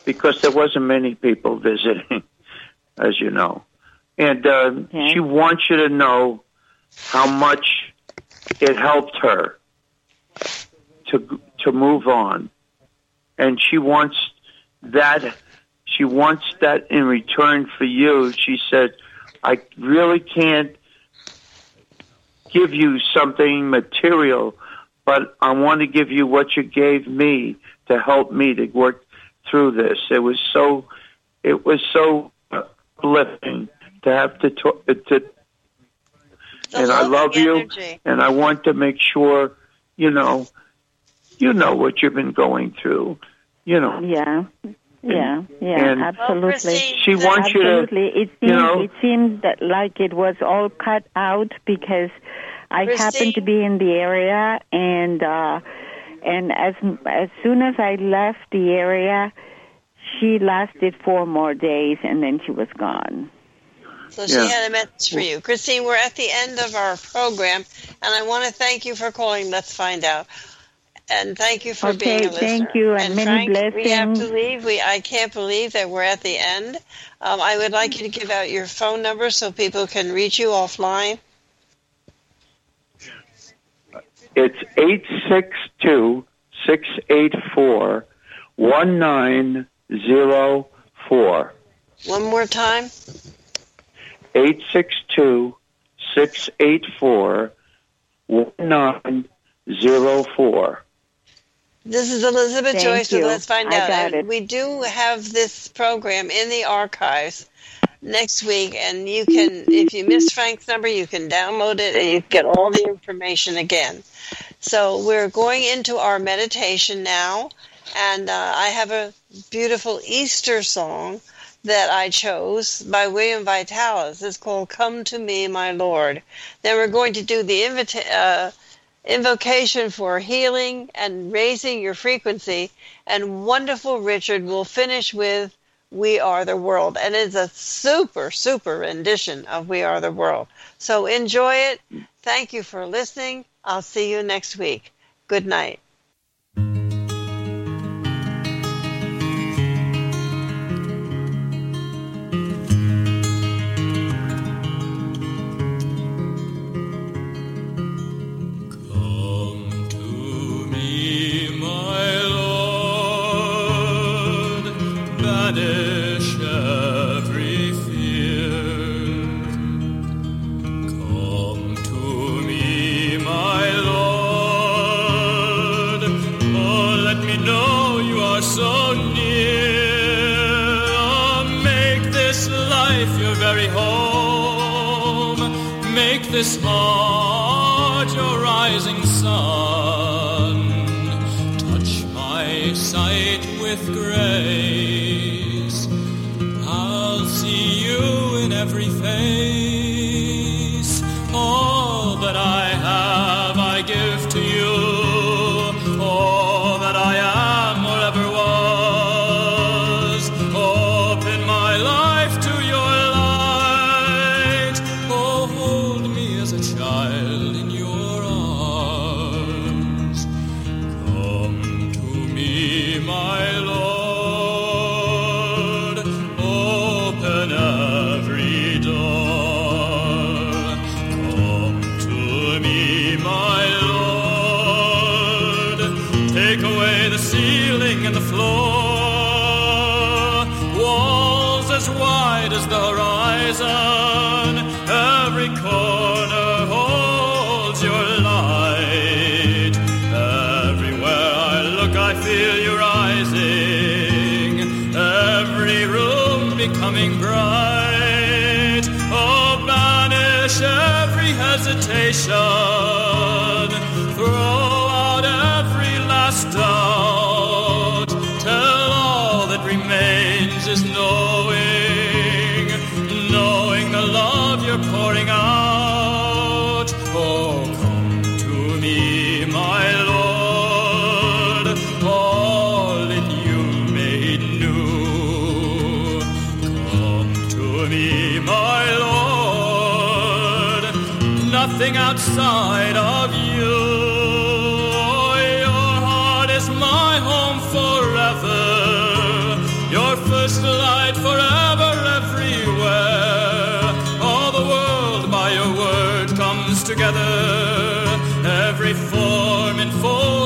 because there wasn't many people visiting, as you know, and uh, Okay. she wants you to know how much it helped her to to move on, and she wants that she wants that in return for you. She said, I really can't give you something material, but I want to give you what you gave me to help me to work through this. It was so, it was so uplifting to have to talk, to, The and I love you, energy. and I want to make sure, you know, you know what you've been going through, you know. yeah yeah yeah And- absolutely She the- wants you to absolutely it you know- it seemed that like it was all cut out because i Christine? happened to be in the area and uh and as as soon as i left the area she lasted four more days and then she was gone So she Yeah. had a message for you. Christine, we're at the end of our program, and I want to thank you for calling Let's Find Out. And thank you for Okay, being a listener. thank you, and many Frank, We have to blessings. leave. We I can't believe that we're at the end. Um, I would like you to give out your phone number so people can reach you offline. It's eight six two six eight four one nine zero four. One more time. Eight six two six eight four one nine zero four. This is Elizabeth Thank Joyce with. Let's Find I Out. got And it. we do have this program in the archives next week, and you can, if you missed Frank's number, you can download it and you get all the information again. So we're going into our meditation now, and uh, I have a beautiful Easter song that I chose by William Vitalis. It's called Come to Me, My Lord. Then we're going to do the invita- uh, invocation for healing and raising your frequency. And wonderful Richard will finish with We Are the World. And it's a super, super rendition of We Are the World. So enjoy it. Thank you for listening. I'll see you next week. Good night. Make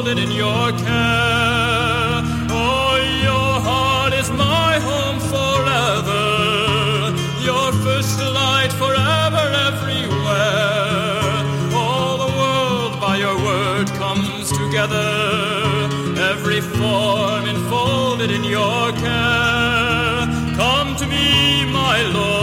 enfolded in your care. Oh, your heart is my home forever. Your first light forever everywhere. All the world by your word comes together. Every form enfolded in your care. Come to me, my Lord.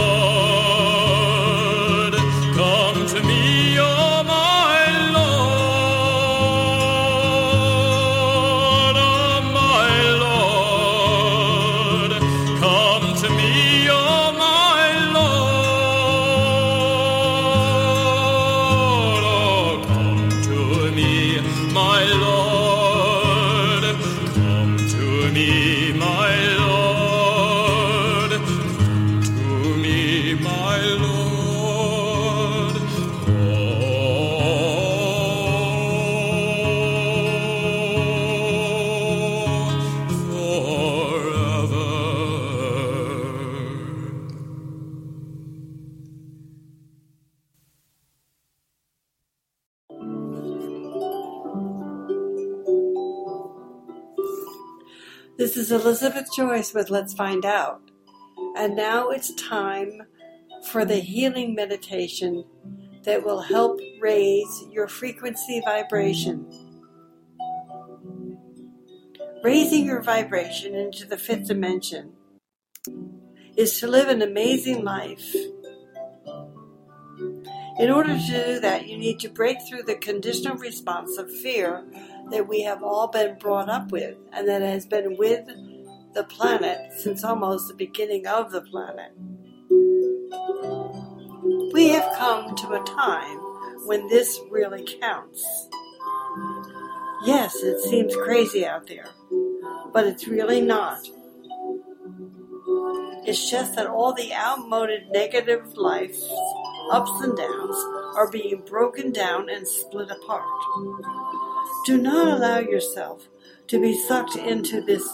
With Let's Find Out. And now it's time for the healing meditation that will help raise your frequency vibration. Raising your vibration into the fifth dimension is to live an amazing life. In order to do that, you need to break through the conditional response of fear that we have all been brought up with and that has been with the planet since almost the beginning of the planet. We have come to a time when this really counts. Yes, it seems crazy out there, but it's really not. It's just that all the outmoded negative life, ups and downs, are being broken down and split apart. Do not allow yourself to be sucked into this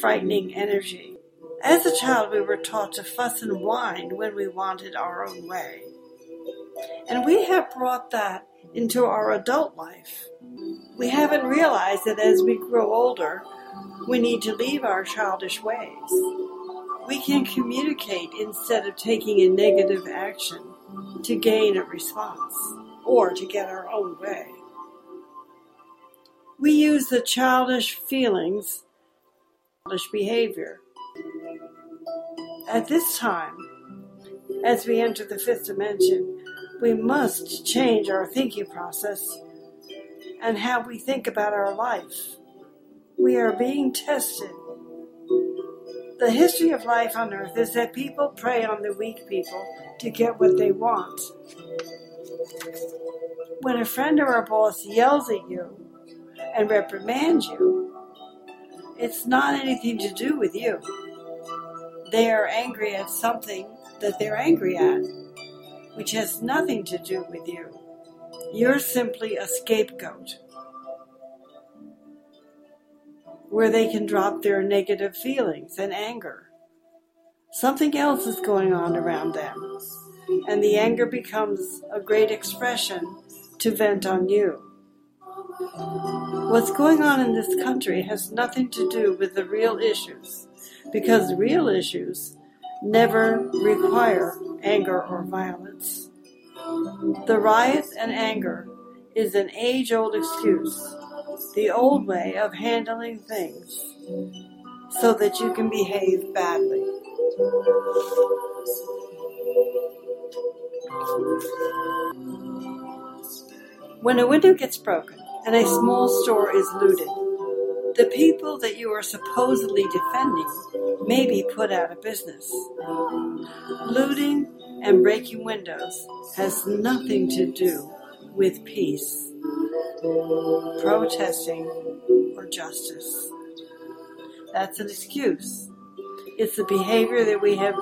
frightening energy. As a child, we were taught to fuss and whine when we wanted our own way. And we have brought that into our adult life. We haven't realized that as we grow older, we need to leave our childish ways. We can communicate instead of taking a negative action to gain a response or to get our own way. We use the childish feelings, childish behavior. At this time, as we enter the fifth dimension, we must change our thinking process and how we think about our life. We are being tested. The history of life on earth is that people prey on the weak people to get what they want. When a friend or a boss yells at you and reprimands you, it's not anything to do with you. They are angry at something that they're angry at which has nothing to do with you. You're simply a scapegoat where they can drop their negative feelings and anger. Something else is going on around them, and the anger becomes a great expression to vent on you. What's going on in this country has nothing to do with the real issues, because real issues never require anger or violence. The riot and anger is an age old excuse, the old way of handling things, so that you can behave badly. When a window gets broken and a small store is looted, the people that you are supposedly defending may be put out of business. Looting and breaking windows has nothing to do with peace, protesting, or justice. That's an excuse. It's the behavior that we have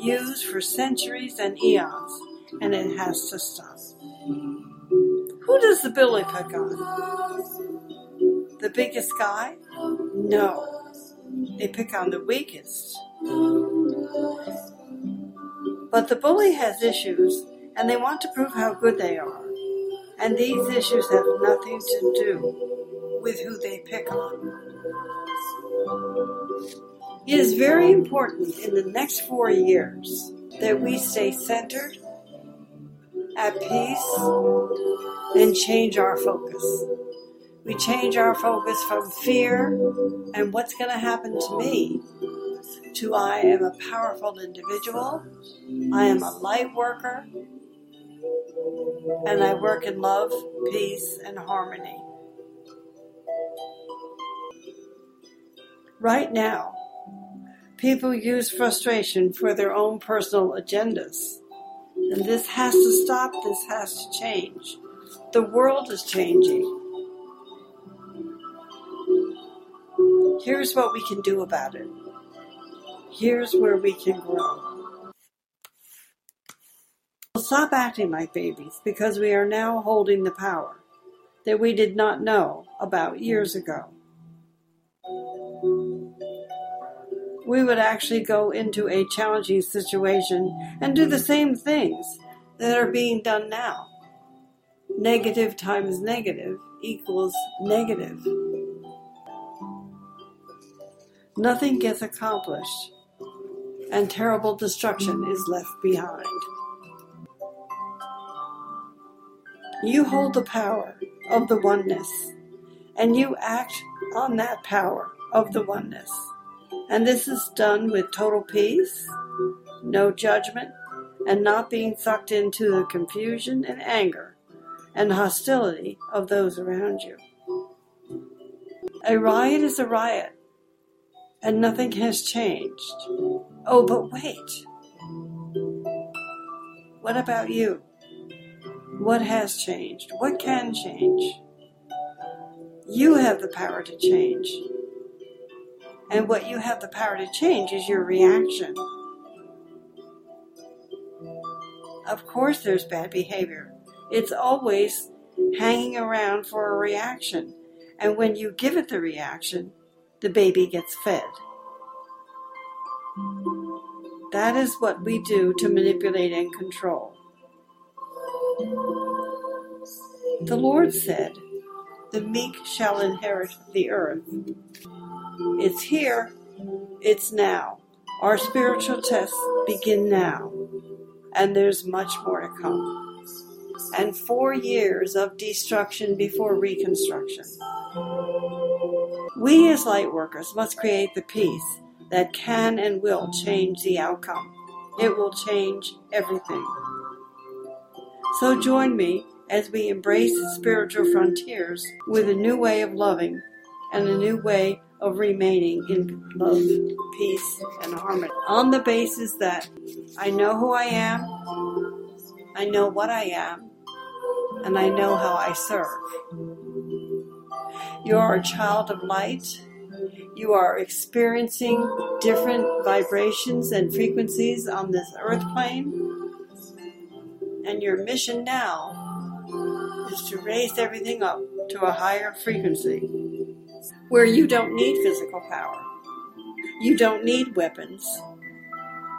used for centuries and eons, and it has to stop. Who does the bully pick on? The biggest guy? No. They pick on the weakest. But the bully has issues, and they want to prove how good they are. And these issues have nothing to do with who they pick on. It is very important in the next four years that we stay centered, at peace, and change our focus. We change our focus from fear and what's going to happen to me to I am a powerful individual, I am a light worker, and I work in love, peace, and harmony. Right now, people use frustration for their own personal agendas. And this has to stop, this has to change. The world is changing. Here's what we can do about it. Here's where we can grow. We'll stop acting like babies because we are now holding the power that we did not know about years ago. We would actually go into a challenging situation and do the same things that are being done now. Negative times negative equals negative. Nothing gets accomplished and terrible destruction is left behind. You hold the power of the oneness, and you act on that power of the oneness. And this is done with total peace, no judgment, and not being sucked into the confusion and anger and hostility of those around you. A riot is a riot, and nothing has changed. Oh, but wait. What about you? What has changed? What can change? You have the power to change. And what you have the power to change is your reaction. Of course, there's bad behavior. It's always hanging around for a reaction. And when you give it the reaction, the baby gets fed. That is what we do to manipulate and control. The Lord said, The meek shall inherit the earth. It's here, it's now. Our spiritual tests begin now, and there's much more to come. And four years of destruction before reconstruction. We as light workers must create the peace that can and will change the outcome. It will change everything. So join me as we embrace spiritual frontiers with a new way of loving and a new way of remaining in love, peace, and harmony. On the basis that I know who I am, I know what I am, and I know how I serve. You are a child of light. You are experiencing different vibrations and frequencies on this earth plane. And your mission now is to raise everything up to a higher frequency where you don't need physical power. You don't need weapons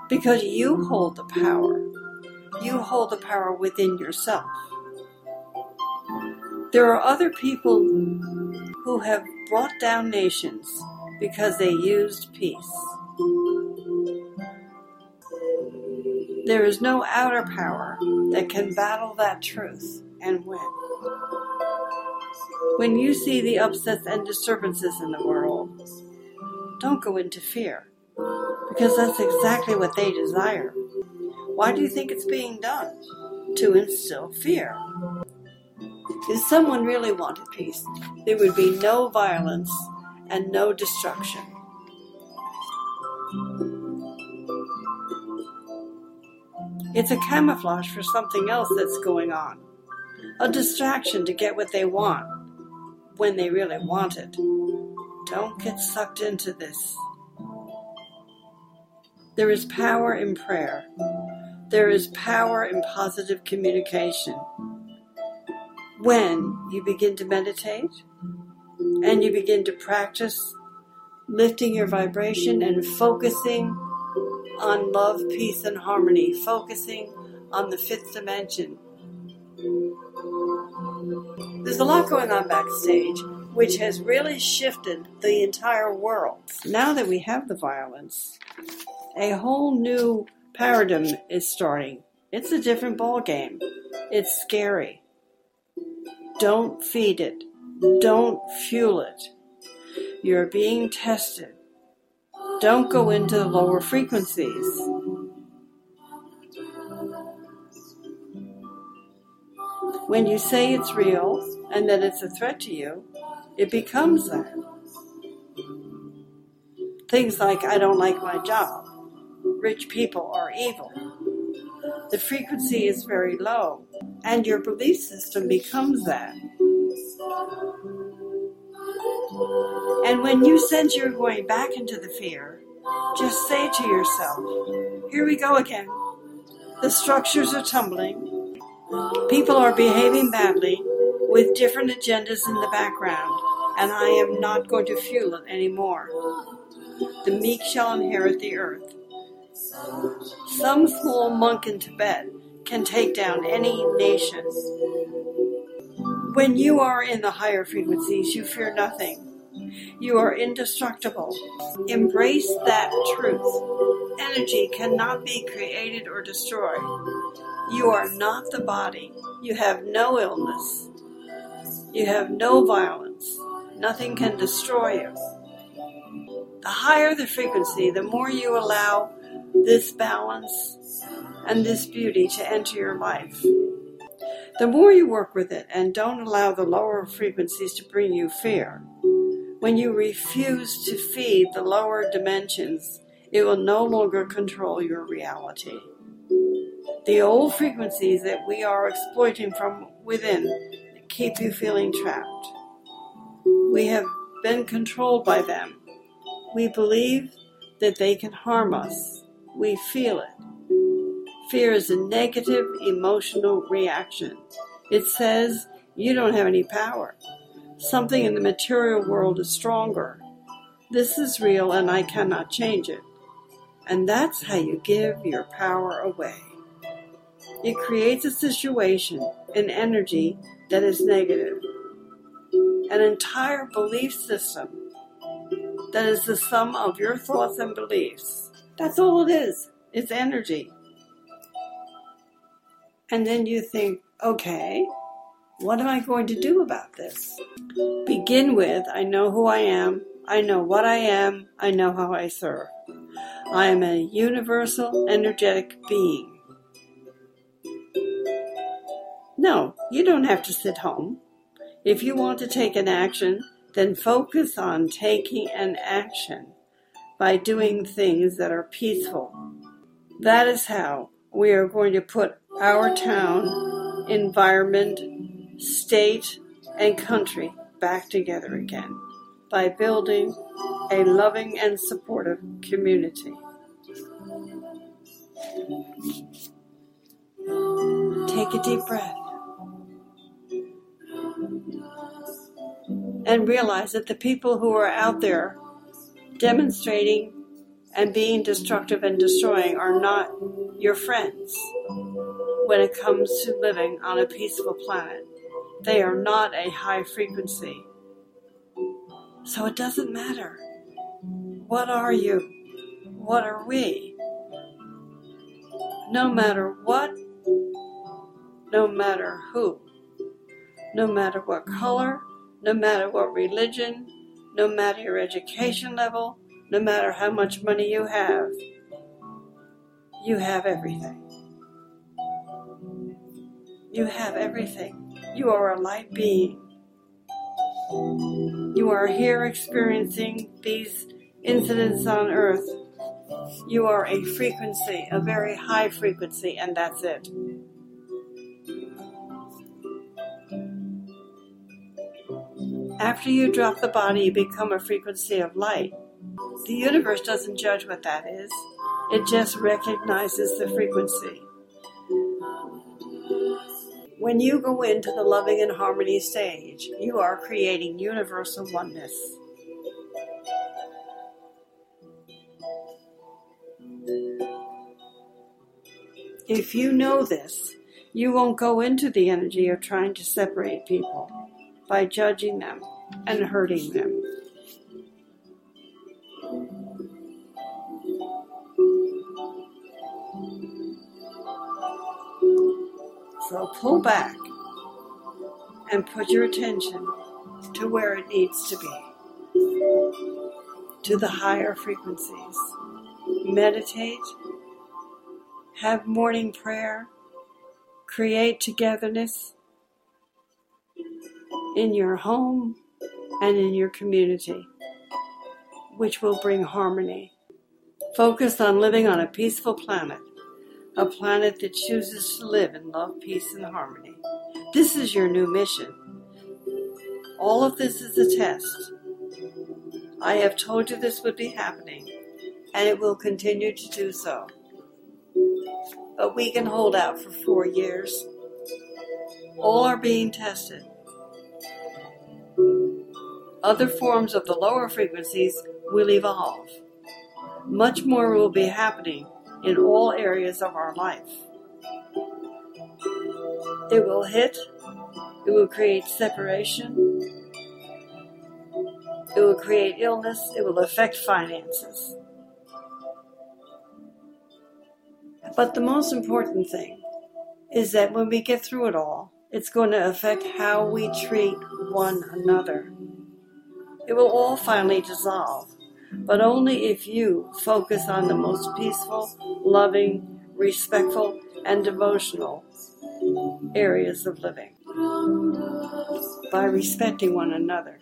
because you hold the power. You hold the power within yourself. There are other people who have brought down nations because they used peace. There is no outer power that can battle that truth and win. When you see the upsets and disturbances in the world, don't go into fear, because that's exactly what they desire. Why do you think it's being done? To instill fear. If someone really wanted peace, there would be no violence and no destruction. It's a camouflage for something else that's going on, a distraction to get what they want when they really want it. Don't get sucked into this. There is power in prayer. There is power in positive communication. When you begin to meditate and you begin to practice lifting your vibration and focusing on love, peace, and harmony, focusing on the fifth dimension. There's a lot going on backstage, which has really shifted the entire world. Now that we have the violence, a whole new paradigm is starting. It's a different ball game. It's scary. Don't feed it. Don't fuel it. You're being tested. Don't go into the lower frequencies. When you say it's real and that it's a threat to you, it becomes that. Things like, I don't like my job, rich people are evil. The frequency is very low, and your belief system becomes that. And when you sense you're going back into the fear, just say to yourself, Here we go again. The structures are tumbling. People are behaving badly with different agendas in the background, and I am not going to fuel it anymore. The meek shall inherit the earth. Some small monk in Tibet can take down any nation. When you are in the higher frequencies, you fear nothing. You are indestructible. Embrace that truth. Energy cannot be created or destroyed. You are not the body. You have no illness. You have no violence. Nothing can destroy you. The higher the frequency, the more you allow this balance and this beauty to enter your life. The more you work with it and don't allow the lower frequencies to bring you fear, When you refuse to feed the lower dimensions, it will no longer control your reality. The old frequencies that we are exploiting from within keep you feeling trapped. We have been controlled by them. We believe that they can harm us. We feel it. Fear is a negative emotional reaction. It says you don't have any power. Something in the material world is stronger. This is real and I cannot change it. And that's how you give your power away. It creates a situation, an energy that is negative, an entire belief system that is the sum of your thoughts and beliefs. That's all it is. It's energy. And then you think, okay, what am I going to do about this? Begin with, I know who I am, I know what I am, I know how I serve. I am a universal energetic being. No, you don't have to sit home. If you want to take an action, then focus on taking an action by doing things that are peaceful. That is how we are going to put our town, environment, state, and country back together again by building a loving and supportive community. Take a deep breath. and realize that the people who are out there demonstrating and being destructive and destroying are not your friends when it comes to living on a peaceful planet. They are not a high frequency. So it doesn't matter. What are you? What are we? No matter what, no matter who, no matter what color, no matter what religion, no matter your education level, no matter how much money you have, you have everything. You have everything. You are a light being. You are here experiencing these incidents on earth. You are a frequency, a very high frequency, and that's it. After you drop the body, you become a frequency of light. The universe doesn't judge what that is, it just recognizes the frequency. When you go into the loving and harmony stage, you are creating universal oneness. If you know this, you won't go into the energy of trying to separate people by judging them and hurting them. Pull back and put your attention to where it needs to be, to the higher frequencies. Meditate, have morning prayer, create togetherness in your home and in your community, which will bring harmony. Focus on living on a peaceful planet, a planet that chooses to live in love, peace, and harmony. This is your new mission. All of this is a test. I have told you this would be happening, and it will continue to do so. But we can hold out for four years. All are being tested. Other forms of the lower frequencies will evolve. Much more will be happening in all areas of our life. It will hit, it will create separation, it will create illness, it will affect finances. But the most important thing is that when we get through it all, it's going to affect how we treat one another. It will all finally dissolve, but only if you focus on the most peaceful, loving, respectful, and devotional areas of living by respecting one another.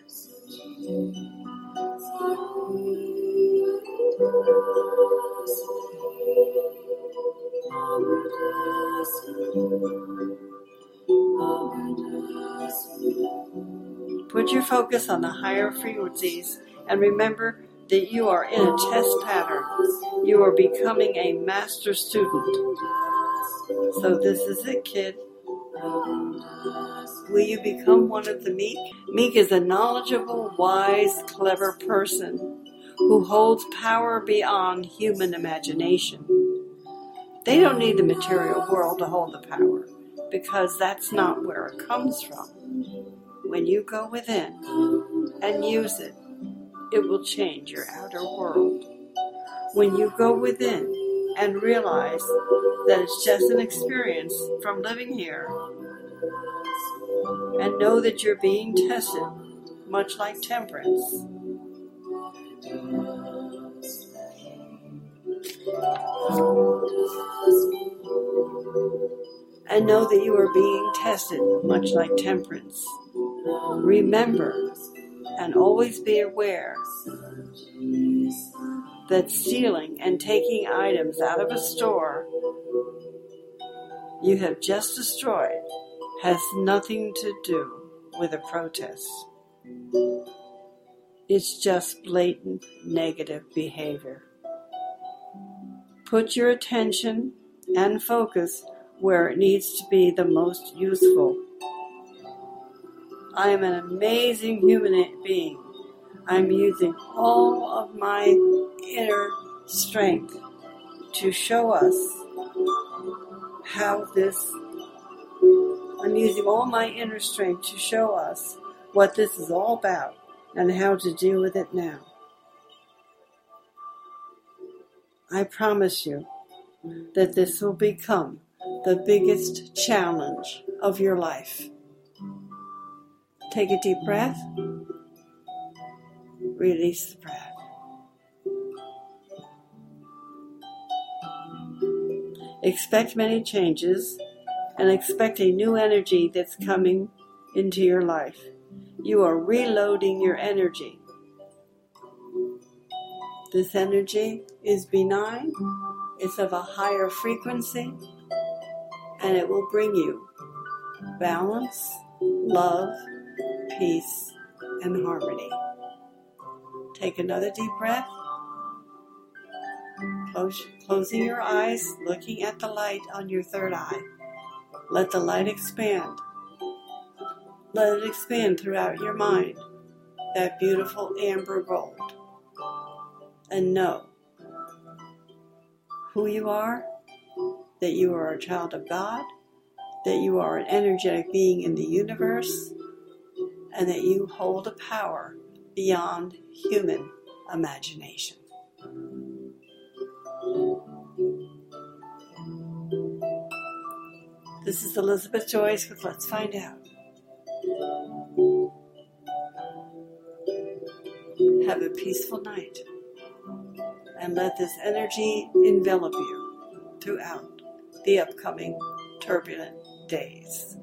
Put your focus on the higher frequencies and remember that you are in a test pattern. You are becoming a master student. So this is it, kid. Um, will you become one of the meek? Meek is a knowledgeable, wise, clever person who holds power beyond human imagination. They don't need the material world to hold the power because that's not where it comes from. When you go within and use it, it will change your outer world. When you go within and realize that it's just an experience from living here, and know that you're being tested, much like temperance. And know that you are being tested, much like temperance. Remember and always be aware that stealing and taking items out of a store you have just destroyed has nothing to do with a protest. It's just blatant negative behavior. Put your attention and focus where it needs to be the most useful. I am an amazing human being. I'm using all of my inner strength to show us how this, I'm using all my inner strength to show us what this is all about and how to deal with it now. I promise you that this will become the biggest challenge of your life. Take a deep breath. Release the breath. Expect many changes and expect a new energy that's coming into your life. You are reloading your energy. This energy is benign, it's of a higher frequency, and it will bring you balance, love, peace, and harmony. Take another deep breath. Close, closing your eyes, looking at the light on your third eye. Let the light expand. Let it expand throughout your mind, that beautiful amber gold. And know who you are, that you are a child of God, that you are an energetic being in the universe, and that you hold a power beyond human imagination. This is Elizabeth Joyce with Let's Find Out. Have a peaceful night and let this energy envelop you throughout the upcoming turbulent days.